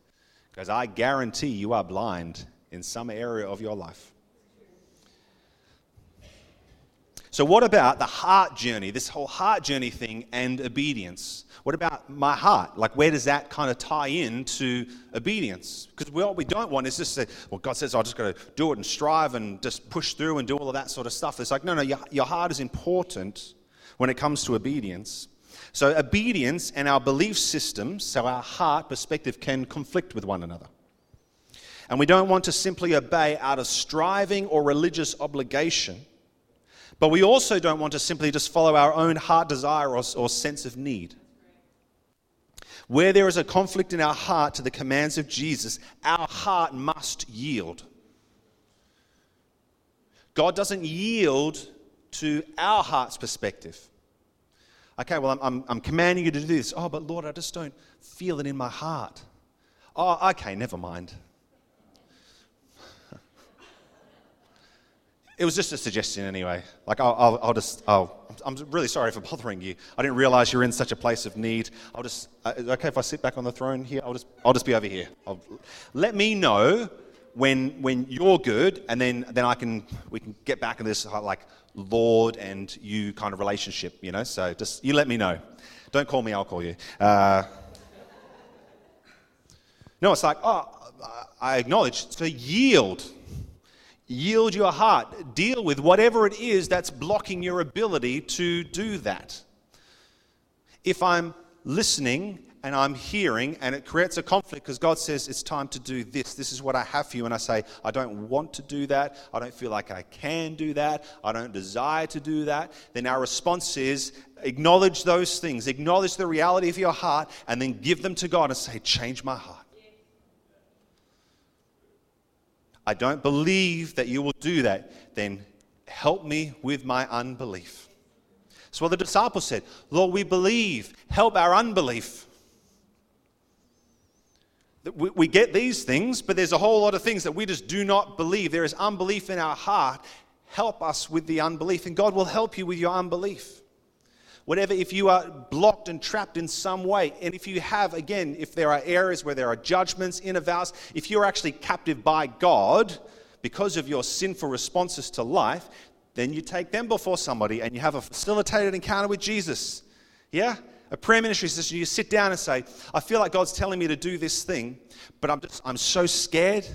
Because I guarantee you are blind in some area of your life. So, what about the heart journey, this whole heart journey thing and obedience? What about my heart? Like, where does that kind of tie in to obedience? Because what we don't want is just say, well, God says, I just got to do it and strive and just push through and do all of that sort of stuff. It's like, no, no, your, your heart is important when it comes to obedience. So, obedience and our belief systems, so our heart perspective, can conflict with one another. And we don't want to simply obey out of striving or religious obligation but we also don't want to simply just follow our own heart desire or, or sense of need. Where there is a conflict in our heart to the commands of Jesus, our heart must yield. God doesn't yield to our heart's perspective. Okay, well, I'm, I'm, I'm, commanding you to do this. Oh, but Lord, I just don't feel it in my heart. Oh, okay, never mind. It was just a suggestion anyway. Like, I'll, I'll, I'll just, I'll, I'm really sorry for bothering you. I didn't realize you're in such a place of need. I'll just, uh, okay if I sit back on the throne here? I'll just, I'll just be over here. I'll, let me know when, when you're good, and then, then I can, we can get back in this uh, like Lord and you kind of relationship, you know? So just, you let me know. Don't call me, I'll call you. Uh, no, it's like, oh, I acknowledge. So yield Yield your heart. Deal with whatever it is that's blocking your ability to do that. If I'm listening and I'm hearing and it creates a conflict because God says it's time to do this, this is what I have for you, and I say, I don't want to do that, I don't feel like I can do that, I don't desire to do that, then our response is acknowledge those things, acknowledge the reality of your heart, and then give them to God and say, Change my heart. I don't believe that you will do that, then help me with my unbelief. So what the disciples said, Lord, we believe, help our unbelief. We, we get these things, but there's a whole lot of things that we just do not believe. There is unbelief in our heart. Help us with the unbelief, and God will help you with your unbelief whatever, if you are blocked and trapped in some way, and if you have, again, if there are areas where there are judgments, inner vows, if you're actually captive by God because of your sinful responses to life, then you take them before somebody and you have a facilitated encounter with Jesus. Yeah? A prayer ministry session, you sit down and say, I feel like God's telling me to do this thing, but I'm, just, I'm so scared,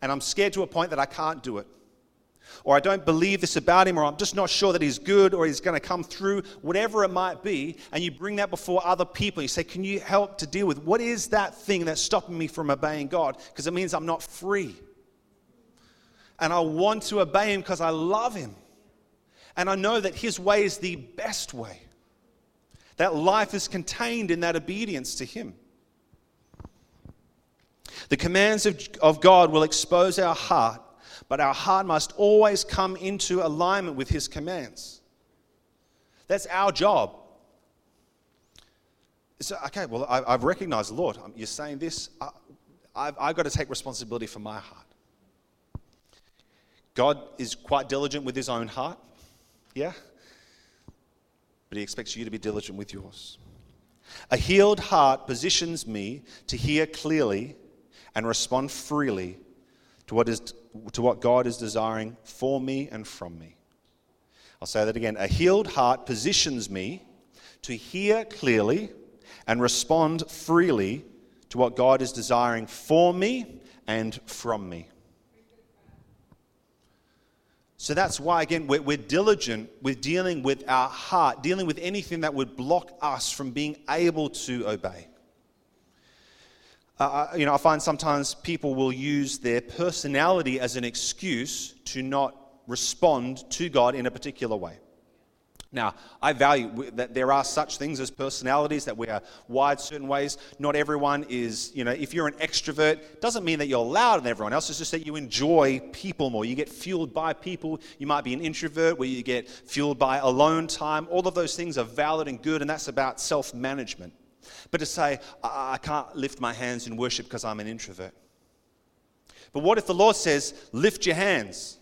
and I'm scared to a point that I can't do it. Or I don't believe this about him, or I'm just not sure that he's good, or he's going to come through, whatever it might be, and you bring that before other people. You say, Can you help to deal with what is that thing that's stopping me from obeying God? Because it means I'm not free. And I want to obey him because I love him. And I know that his way is the best way. That life is contained in that obedience to him. The commands of, of God will expose our heart but our heart must always come into alignment with His commands. That's our job. So, okay, well, I, have recognized, the Lord, um, you're saying this. I, I've, I've got to take responsibility for my heart. God is quite diligent with His own heart, yeah? But He expects you to be diligent with yours. A healed heart positions me to hear clearly and respond freely to what is to what God is desiring for me and from me. I'll say that again. A healed heart positions me to hear clearly and respond freely to what God is desiring for me and from me. So that's why, again, we're, we're, diligent with dealing with our heart, dealing with anything that would block us from being able to obey. Uh, uh, you know, I find sometimes people will use their personality as an excuse to not respond to God in a particular way. Now, I value that there are such things as personalities that we are wired certain ways. Not everyone is, you know, if you're an extrovert, doesn't mean that you're louder than everyone else. It's just that you enjoy people more. You get fueled by people. You might be an introvert where you get fueled by alone time. All of those things are valid and good, and that's about self management. But to say, I-, I can't lift my hands in worship because I'm an introvert. But what if the Lord says, lift your hands?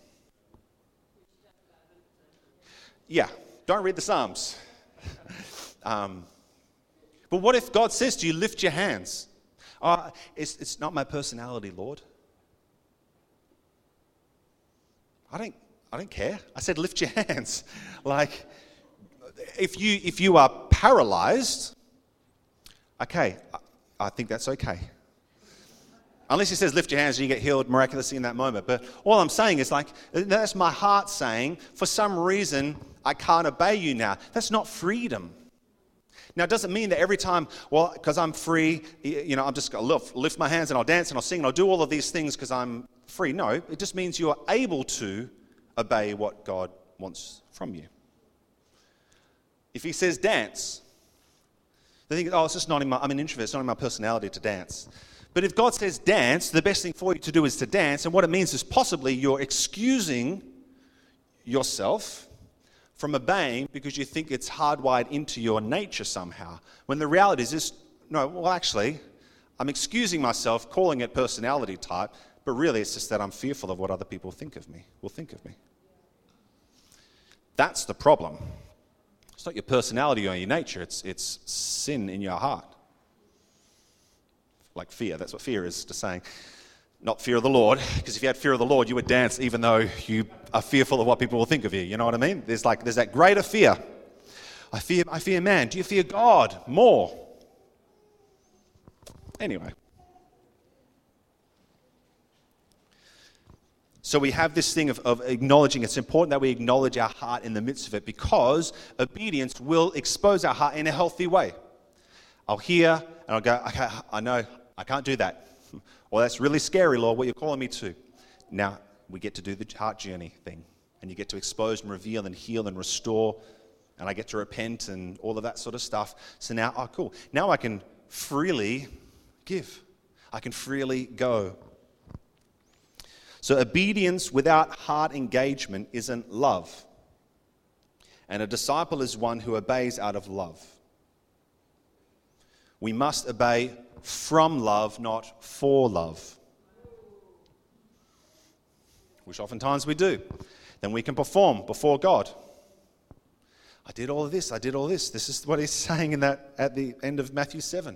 Yeah, don't read the Psalms. um, but what if God says to you, lift your hands? Oh, it's, it's not my personality, Lord. I don't, I don't care. I said, lift your hands. like, if you, if you are paralyzed, okay, I think that's okay. Unless he says, lift your hands and you get healed miraculously in that moment. But all I'm saying is, like, that's my heart saying, for some reason, I can't obey you now. That's not freedom. Now, it doesn't mean that every time, well, because I'm free, you know, I'm just going to lift, lift my hands and I'll dance and I'll sing and I'll do all of these things because I'm free. No, it just means you are able to obey what God wants from you. If he says dance, they think, oh, it's just not in my, I'm an introvert, it's not in my personality to dance. But if God says dance, the best thing for you to do is to dance. And what it means is possibly you're excusing yourself from obeying because you think it's hardwired into your nature somehow. When the reality is, is no, well, actually, I'm excusing myself, calling it personality type, but really it's just that I'm fearful of what other people think of me, will think of me. That's the problem. It's not your personality or your nature, it's, it's sin in your heart. Like fear, that's what fear is, just saying. Not fear of the Lord, because if you had fear of the Lord, you would dance even though you are fearful of what people will think of you. You know what I mean? There's like there's that greater fear. I fear, I fear man. Do you fear God more? Anyway. So we have this thing of, of, acknowledging. It's important that we acknowledge our heart in the midst of it because obedience will expose our heart in a healthy way. I'll hear and I'll go, okay, I know I can't do that. Well, that's really scary, Lord, what you're calling me to. Now we get to do the heart journey thing. And you get to expose and reveal and heal and restore. And I get to repent and all of that sort of stuff. So now, oh, cool. Now I can freely give, I can freely go. So, obedience without heart engagement isn't love. And a disciple is one who obeys out of love. We must obey from love, not for love. Which oftentimes we do. Then we can perform before God. I did all of this, I did all this. This is what he's saying in that at the end of Matthew 7.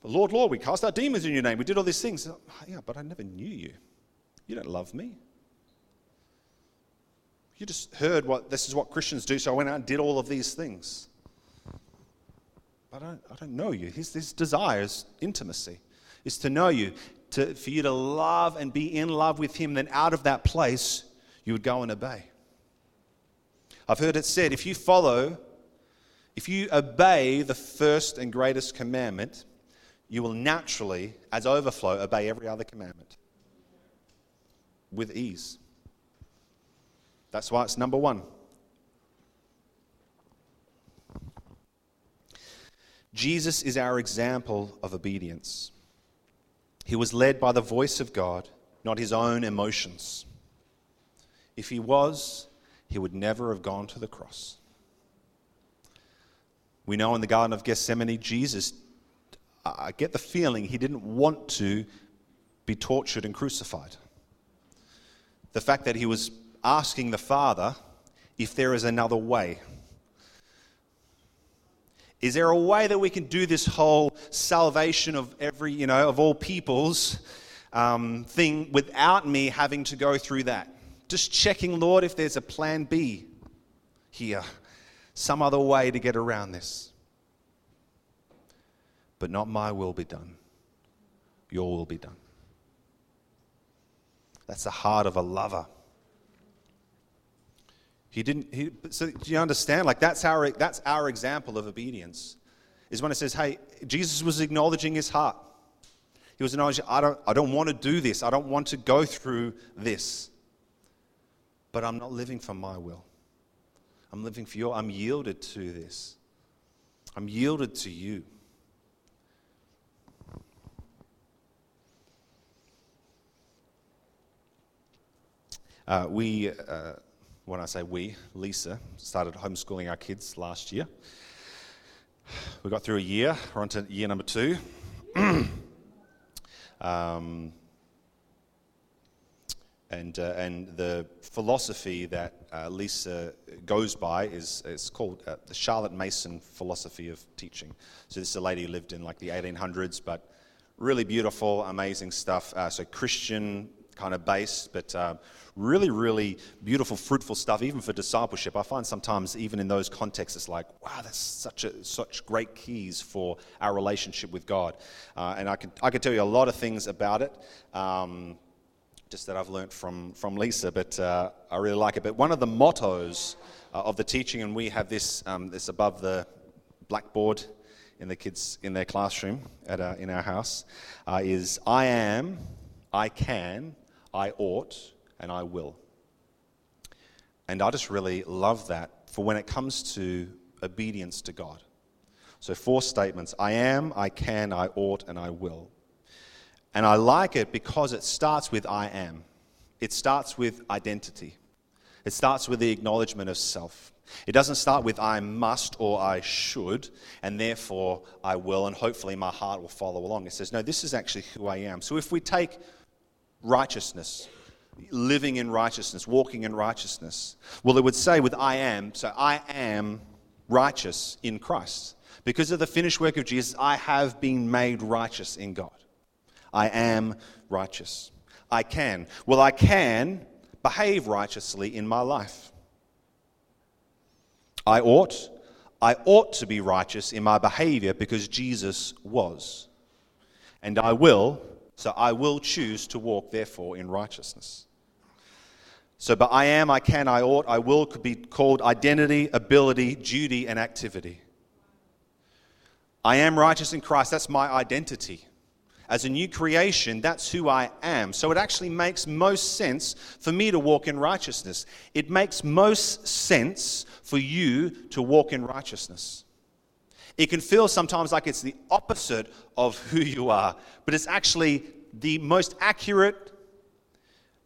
But Lord, Lord, we cast out demons in your name. We did all these things. Yeah, but I never knew you. You don't love me. You just heard what this is what Christians do, so I went out and did all of these things. But I don't, I don't know you. His, his desire is intimacy, is to know you, to, for you to love and be in love with Him. Then out of that place, you would go and obey. I've heard it said if you follow, if you obey the first and greatest commandment, you will naturally, as overflow, obey every other commandment with ease. That's why it's number one. Jesus is our example of obedience. He was led by the voice of God, not his own emotions. If he was, he would never have gone to the cross. We know in the Garden of Gethsemane, Jesus, I get the feeling he didn't want to be tortured and crucified. The fact that he was asking the Father if there is another way. Is there a way that we can do this whole salvation of every, you know, of all peoples um, thing without me having to go through that? Just checking, Lord, if there's a plan B here, some other way to get around this. But not my will be done, your will be done. That's the heart of a lover. He didn't. He, so do you understand? Like that's our that's our example of obedience. Is when it says, "Hey, Jesus was acknowledging his heart. He was acknowledging, I don't, I don't want to do this. I don't want to go through this but I'm not living for my will. I'm living for your, I'm yielded to this. I'm yielded to you. Uh, we, uh, when I say we, Lisa, started homeschooling our kids last year. We got through a year, we're on to year number two. um, and, uh, and the philosophy that uh, Lisa goes by is, is called uh, the Charlotte Mason philosophy of teaching. So, this is a lady who lived in like the 1800s, but really beautiful, amazing stuff. Uh, so, Christian kind of base, but uh, really, really beautiful, fruitful stuff, even for discipleship. I find sometimes, even in those contexts, it's like, wow, that's such, a, such great keys for our relationship with God. Uh, and I could, I could tell you a lot of things about it. Um, just that I've learnt from, from Lisa, but uh, I really like it. But one of the mottos uh, of the teaching, and we have this, um, this above the blackboard in the kids in their classroom at, uh, in our house, uh, is I am, I can, I ought, and I will. And I just really love that for when it comes to obedience to God. So, four statements I am, I can, I ought, and I will. And I like it because it starts with I am. It starts with identity. It starts with the acknowledgement of self. It doesn't start with I must or I should, and therefore I will, and hopefully my heart will follow along. It says, no, this is actually who I am. So if we take righteousness, living in righteousness, walking in righteousness, well, it would say with I am, so I am righteous in Christ. Because of the finished work of Jesus, I have been made righteous in God. I am righteous. I can. Well, I can behave righteously in my life. I ought. I ought to be righteous in my behavior because Jesus was. And I will, so I will choose to walk, therefore, in righteousness. So, but I am, I can, I ought, I will could be called identity, ability, duty, and activity. I am righteous in Christ. That's my identity. As a new creation, that's who I am. So it actually makes most sense for me to walk in righteousness. It makes most sense for you to walk in righteousness. It can feel sometimes like it's the opposite of who you are, but it's actually the most accurate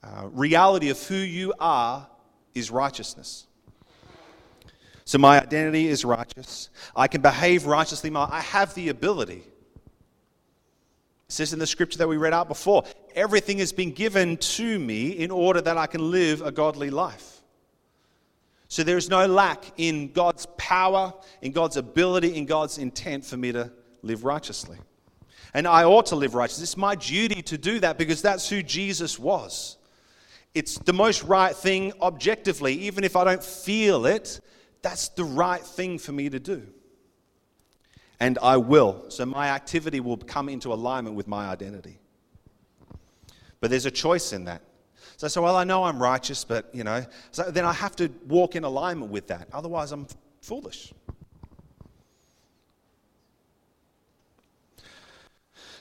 uh, reality of who you are is righteousness. So my identity is righteous. I can behave righteously. I have the ability. It says in the scripture that we read out before everything has been given to me in order that I can live a godly life. So there is no lack in God's power, in God's ability, in God's intent for me to live righteously. And I ought to live righteously. It's my duty to do that because that's who Jesus was. It's the most right thing objectively, even if I don't feel it, that's the right thing for me to do and I will. So my activity will come into alignment with my identity. But there's a choice in that. So I say, well, I know I'm righteous, but, you know, so then I have to walk in alignment with that. Otherwise, I'm foolish.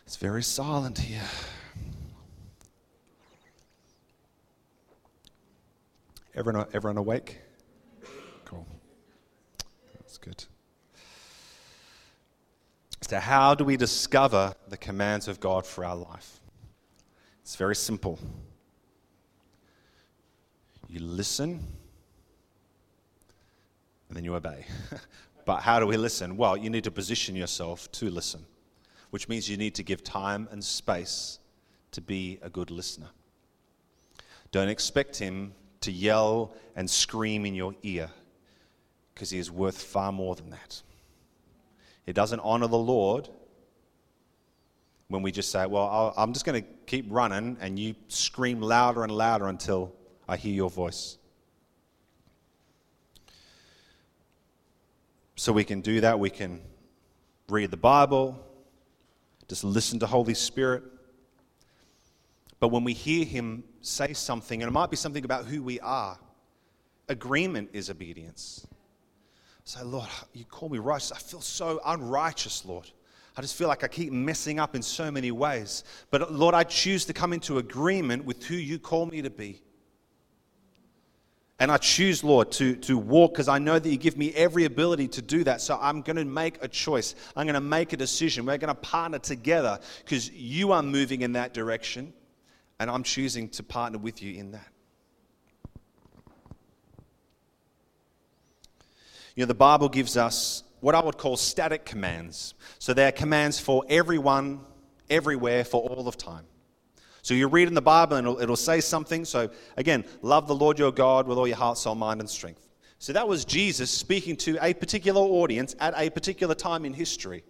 It's very silent here. Everyone, everyone awake? Cool. That's good. So, how do we discover the commands of God for our life? It's very simple. You listen, and then you obey. but how do we listen? Well, you need to position yourself to listen which means you need to give time and space to be a good listener. Don't expect him to yell and scream in your ear because he is worth far more than that. It doesn't honor the Lord when we just say, Well, I'm just going to keep running, and you scream louder and louder until I hear your voice. So we can do that. We can read the Bible, just listen to Holy Spirit. But when we hear Him say something, and it might be something about who we are, agreement is obedience. Say, Lord, you call me righteous. I feel so unrighteous, Lord. I just feel like I keep messing up in so many ways. But Lord, I choose to come into agreement with who you call me to be. And I choose, Lord, to, to walk because I know that you give me every ability to do that. So I'm going to make a choice. I'm going to make a decision. We're going to partner together because you are moving in that direction. And I'm choosing to partner with you in that. You know, the Bible gives us what I would call static commands. So they're commands for everyone, everywhere, for all of time. So you read in the Bible and it'll, it'll say something. So again, love the Lord your God with all your heart, soul, mind, and strength. So that was Jesus speaking to a particular audience at a particular time in history.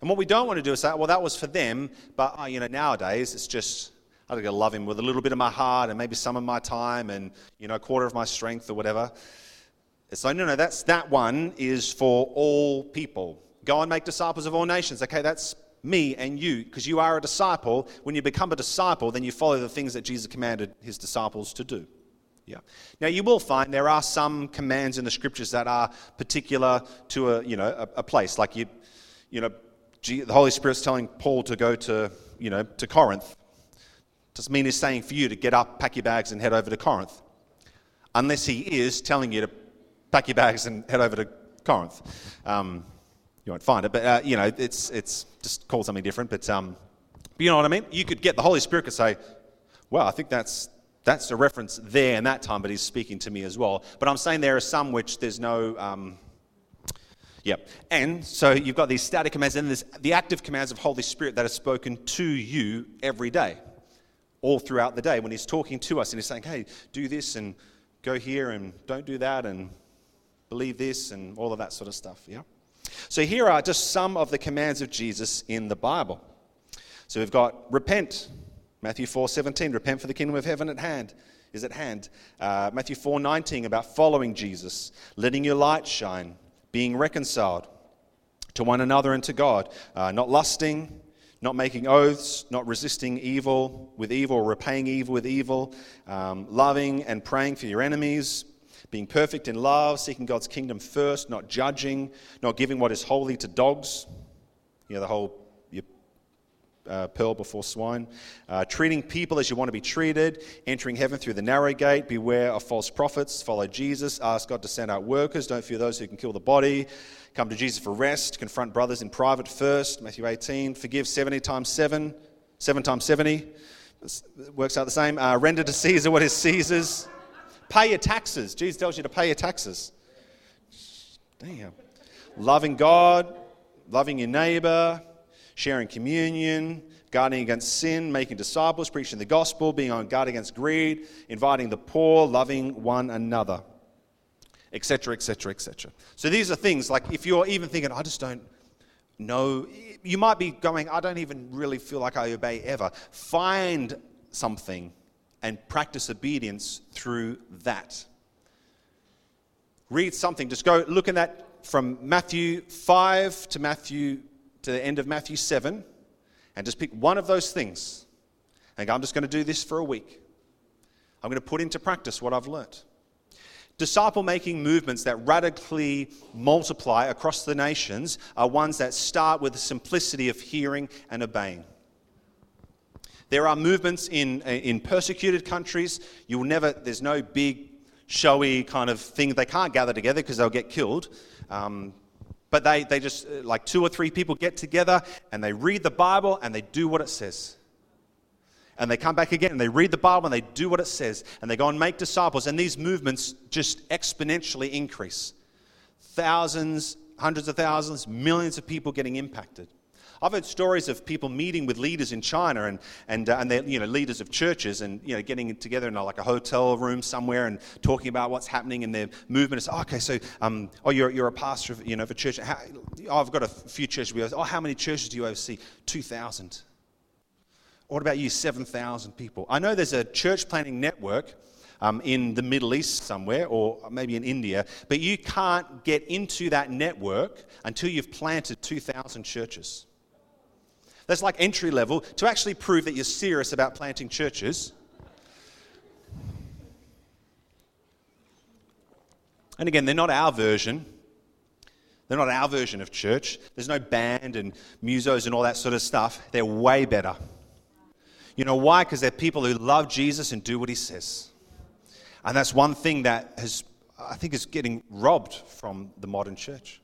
And what we don't want to do is say, well, that was for them, but uh, you know, nowadays it's just I got to love him with a little bit of my heart and maybe some of my time and you know, a quarter of my strength or whatever. It's like, no, no, that's that one is for all people. Go and make disciples of all nations. Okay, that's me and you, because you are a disciple. When you become a disciple, then you follow the things that Jesus commanded his disciples to do. Yeah. Now you will find there are some commands in the scriptures that are particular to a you know a, a place. Like you, you know, the Holy Spirit's telling Paul to go to you know to Corinth. Doesn't mean he's saying for you to get up, pack your bags, and head over to Corinth, unless he is telling you to pack your bags and head over to Corinth. Um, you won't find it, but uh, you know, it's it's just called something different. But um, you know what I mean? You could get the Holy Spirit could say, "Well, I think that's that's a reference there in that time, but He's speaking to me as well." But I'm saying there are some which there's no. Um, yeah, and so you've got these static commands, and there's the active commands of Holy Spirit that are spoken to you every day, all throughout the day when He's talking to us and He's saying, "Hey, do this and go here and don't do that and believe this and all of that sort of stuff." Yeah. So here are just some of the commands of Jesus in the Bible. So we've got repent, Matthew 4 17, repent for the kingdom of heaven at hand is at hand. Uh, Matthew 4 19 about following Jesus, letting your light shine, being reconciled to one another and to God, uh, not lusting, not making oaths, not resisting evil with evil, repaying evil with evil, um, loving and praying for your enemies, being perfect in love, seeking God's kingdom first, not judging, not giving what is holy to dogs. You know, the whole uh, pearl before swine. Uh, treating people as you want to be treated, entering heaven through the narrow gate, beware of false prophets, follow Jesus, ask God to send out workers, don't fear those who can kill the body, come to Jesus for rest, confront brothers in private first, Matthew 18, forgive 70 times 7, 7 times 70, works out the same, uh, render to Caesar what is Caesar's. Pay your taxes. Jesus tells you to pay your taxes. Damn. Loving God, loving your neighbor, sharing communion, guarding against sin, making disciples, preaching the gospel, being on guard against greed, inviting the poor, loving one another, etc., etc., etc. So these are things like if you're even thinking, I just don't know, you might be going, I don't even really feel like I obey ever. Find something and practice obedience through that. Read something, just go look at that from Matthew 5 to Matthew to the end of Matthew 7 and just pick one of those things and I'm just going to do this for a week. I'm going to put into practice what I've learnt. Disciple making movements that radically multiply across the nations are ones that start with the simplicity of hearing and obeying. There are movements in, in persecuted countries. You will never, there's no big, showy kind of thing. They can't gather together because they'll get killed. Um, but they, they just, like two or three people get together and they read the Bible and they do what it says and they come back again and they read the Bible and they do what it says and they go and make disciples. And these movements just exponentially increase. Thousands, hundreds of thousands, millions of people getting impacted. I've heard stories of people meeting with leaders in China and, and, uh, and they're, you know, leaders of churches and, you know, getting together in a, like a hotel room somewhere and talking about what's happening in their movement. It's, oh, okay, so, um, oh, you're, you're a pastor, of, you know, of a church. How, oh, I've got a few churches. Oh, how many churches do you oversee? 2,000. What about you, 7,000 people? I know there's a church planting network um, in the Middle East somewhere, or maybe in India, but you can't get into that network until you've planted 2,000 churches. That's like entry level to actually prove that you're serious about planting churches. And again, they're not our version. They're not our version of church. There's no band and musos and all that sort of stuff. They're way better. You know why? Because they're people who love Jesus and do what he says. And that's one thing that has, I think, is getting robbed from the modern church.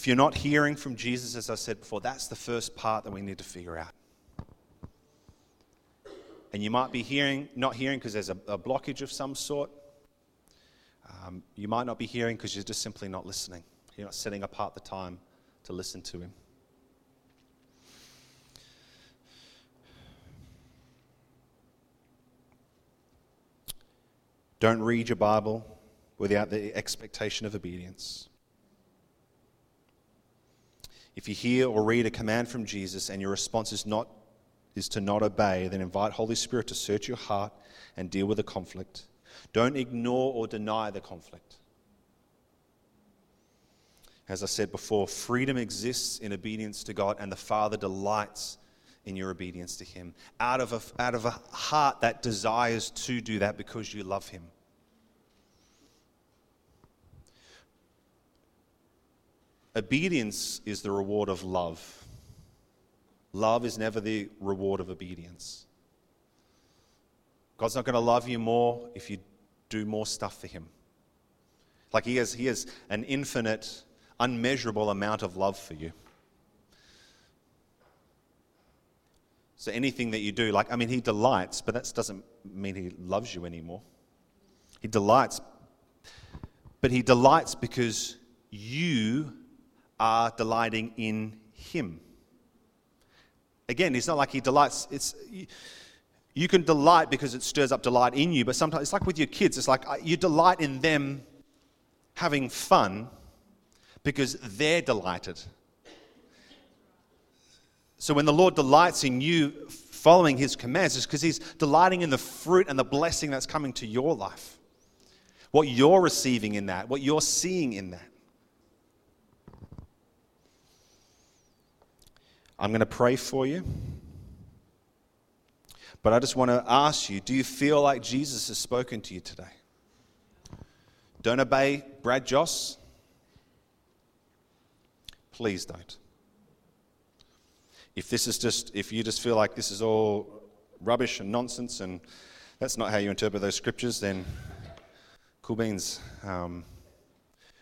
If you're not hearing from Jesus, as I said before, that's the first part that we need to figure out. And you might be hearing, not hearing because there's a, a blockage of some sort. Um, you might not be hearing because you're just simply not listening. You're not setting apart the time to listen to Him. Don't read your Bible without the expectation of obedience. If you hear or read a command from Jesus and your response is not is to not obey, then invite Holy Spirit to search your heart and deal with the conflict. Don't ignore or deny the conflict. As I said before, freedom exists in obedience to God, and the Father delights in your obedience to Him out of a, out of a heart that desires to do that because you love Him. Obedience is the reward of love. Love is never the reward of obedience. God's not going to love you more if you do more stuff for him. Like he has, he has an infinite, unmeasurable amount of love for you. So anything that you do, like, I mean, he delights, but that doesn't mean he loves you anymore. He delights, but he delights because you are delighting in him. Again, it's not like he delights, it's you can delight because it stirs up delight in you, but sometimes it's like with your kids. It's like uh, you delight in them having fun because they're delighted. So when the Lord delights in you following his commands, it's because he's delighting in the fruit and the blessing that's coming to your life. What you're receiving in that, what you're seeing in that. I'm going to pray for you. But I just want to ask you do you feel like Jesus has spoken to you today? Don't obey Brad Joss? Please don't. If this is just, if you just feel like this is all rubbish and nonsense and that's not how you interpret those scriptures, then cool beans. Um,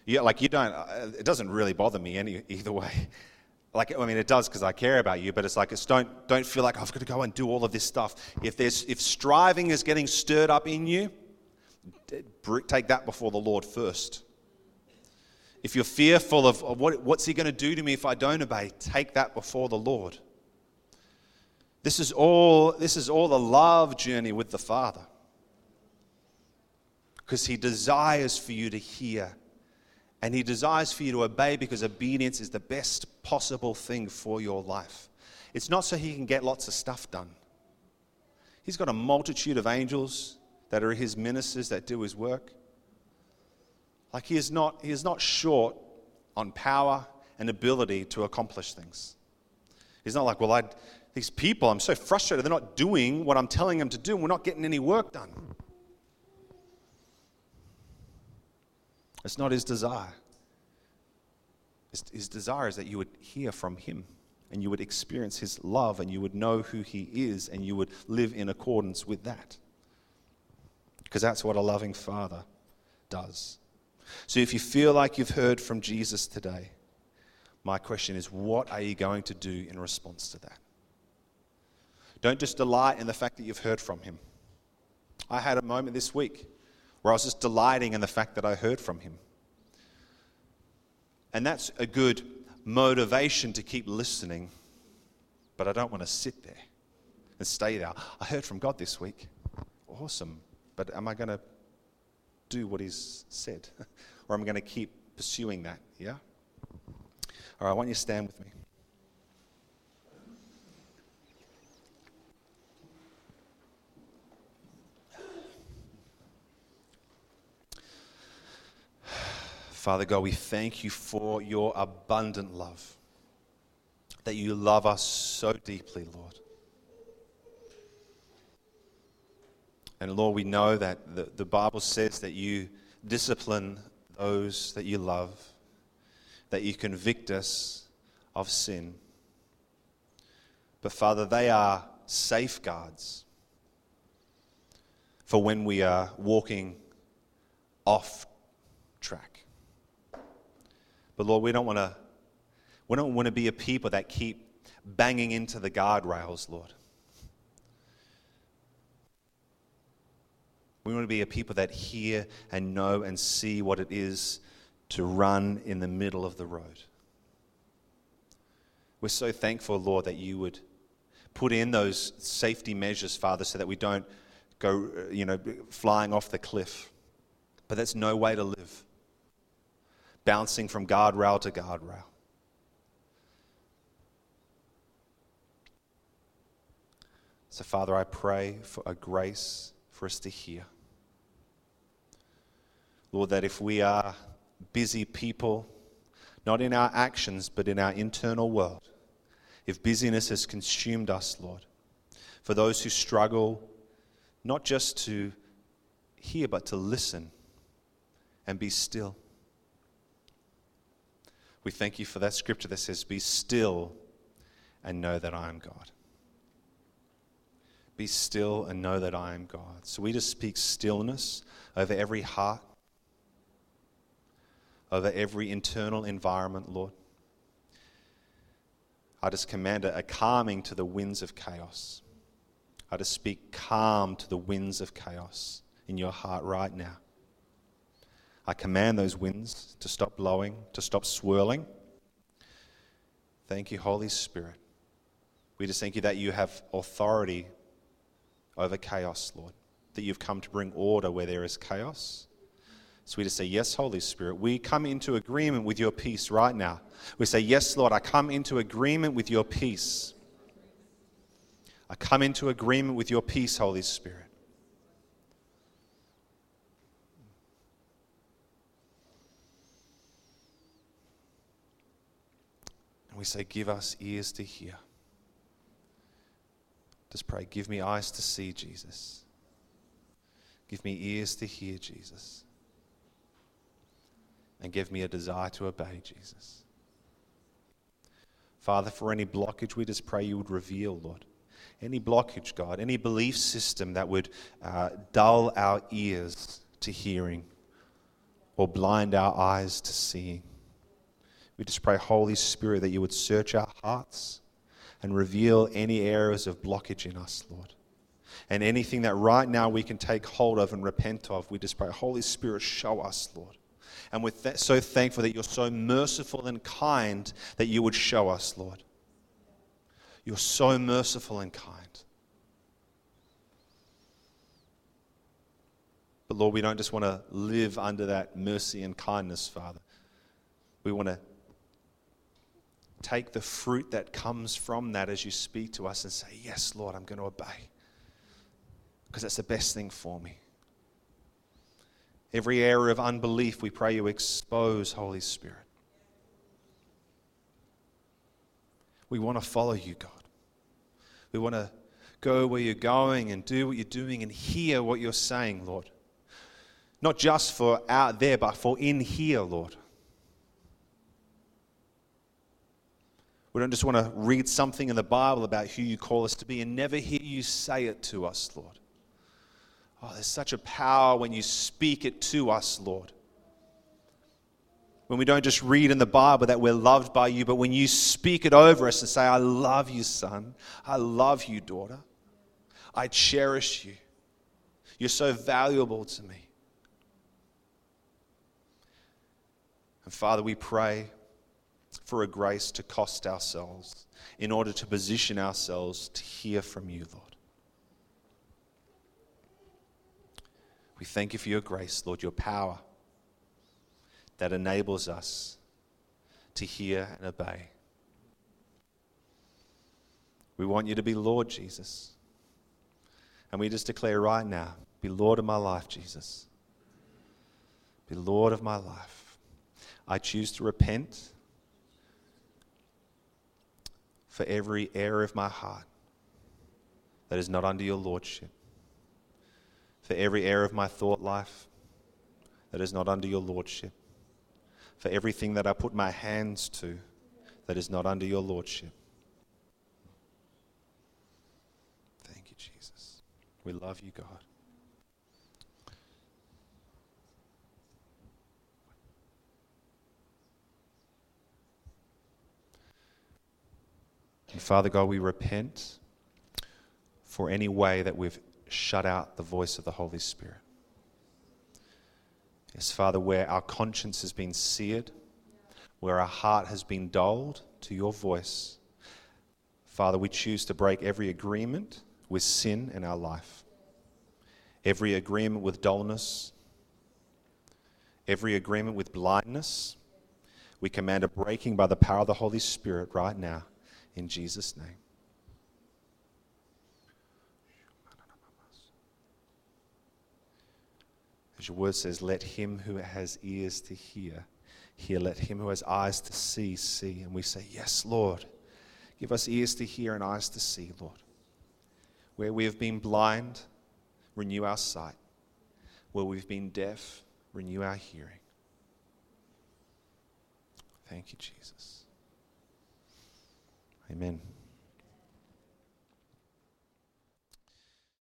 yeah, like you don't, uh, it doesn't really bother me any, either way like I mean it does because I care about you, but it's like it's don't don't feel like I've got to go and do all of this stuff. If there's if striving is getting stirred up in you, take that before the Lord first. If you're fearful of, of what, what's he going to do to me if I don't obey, take that before the Lord. This is all this is all the love journey with the Father. Because he desires for you to hear and He desires for you to obey because obedience is the best possible thing for your life. It's not so He can get lots of stuff done. He's got a multitude of angels that are His ministers that do His work. Like He is not, he is not short on power and ability to accomplish things. He's not like, well, I, these people, I'm so frustrated. They're not doing what I'm telling them to do, we're not getting any work done. It's not his desire. His, desire is that you would hear from him and you would experience his love and you would know who he is and you would live in accordance with that. Because that's what a loving father does. So if you feel like you've heard from Jesus today, my question is what are you going to do in response to that? Don't just delight in the fact that you've heard from him. I had a moment this week where I was just delighting in the fact that I heard from him. And that's a good motivation to keep listening, but I don't want to sit there and stay there. I heard from God this week. Awesome. But am I going to do what He's said? or am I going to keep pursuing that? Yeah? All right, I want you to stand with me. Father God, we thank you for your abundant love, that you love us so deeply, Lord. And Lord, we know that the, the Bible says that you discipline those that you love, that you convict us of sin. But Father, they are safeguards for when we are walking off. But Lord, we don't want to we don't want to be a people that keep banging into the guardrails, Lord. We want to be a people that hear and know and see what it is to run in the middle of the road. We're so thankful, Lord, that you would put in those safety measures, Father, so that we don't go, you know, flying off the cliff. But that's no way to live bouncing from guardrail to guardrail. So, Father, I pray for a grace for us to hear. Lord, that if we are busy people, not in our actions, but in our internal world, if busyness has consumed us, Lord, for those who struggle not just to hear, but to listen and be still. We thank you for that scripture that says, Be still and know that I am God. Be still and know that I am God. So we just speak stillness over every heart, over every internal environment, Lord. I just command a calming to the winds of chaos. I just speak calm to the winds of chaos in your heart right now. I command those winds to stop blowing, to stop swirling. Thank you, Holy Spirit. We just thank you that you have authority over chaos, Lord, that you've come to bring order where there is chaos. So we just say, Yes, Holy Spirit. We come into agreement with your peace right now. We say, Yes, Lord, I come into agreement with your peace. I come into agreement with your peace, Holy Spirit. We say, Give us ears to hear. Just pray, Give me eyes to see, Jesus. Give me ears to hear, Jesus. And give me a desire to obey, Jesus. Father, for any blockage, we just pray you would reveal, Lord. Any blockage, God, any belief system that would uh, dull our ears to hearing or blind our eyes to seeing. We just pray, Holy Spirit, that you would search our hearts and reveal any areas of blockage in us, Lord. And anything that right now we can take hold of and repent of, we just pray, Holy Spirit, show us, Lord. And we're th- so thankful that you're so merciful and kind that you would show us, Lord. You're so merciful and kind. But Lord, we don't just want to live under that mercy and kindness, Father. We want to take the fruit that comes from that as you speak to us and say, Yes, Lord, I'm going to obey. Because that's the best thing for me. Every area of unbelief, we pray you expose, Holy Spirit. We want to follow you, God. We want to go where you're going and do what you're doing and hear what you're saying, Lord. Not just for out there, but for in here, Lord. We don't just want to read something in the Bible about who you call us to be and never hear you say it to us, Lord. Oh, there's such a power when you speak it to us, Lord. When we don't just read in the Bible that we're loved by you, but when you speak it over us and say, I love you, son. I love you, daughter. I cherish you. You're so valuable to me. And Father, we pray for a grace to cost ourselves in order to position ourselves to hear from you, Lord. We thank you for your grace, Lord, your power that enables us to hear and obey. We want you to be Lord, Jesus. And we just declare right now be Lord of my life, Jesus. Be Lord of my life. I choose to repent for every error of my heart that is not under your lordship for every area of my thought life that is not under your lordship, for everything that I put my hands to that is not under your lordship. Thank you, Jesus. We love you, God. And Father God, we repent for any way that we've shut out the voice of the Holy Spirit. Yes, Father, where our conscience has been seared, where our heart has been dulled to your voice, Father, we choose to break every agreement with sin in our life, every agreement with dullness, every agreement with blindness. We command a breaking by the power of the Holy Spirit right now, in Jesus' name. As your word says, let him who has ears to hear, hear. Let him who has eyes to see, see. And we say, Yes, Lord. Give us ears to hear and eyes to see, Lord. Where we have been blind, renew our sight. Where we've been deaf, renew our hearing. Thank you, Jesus. Amen.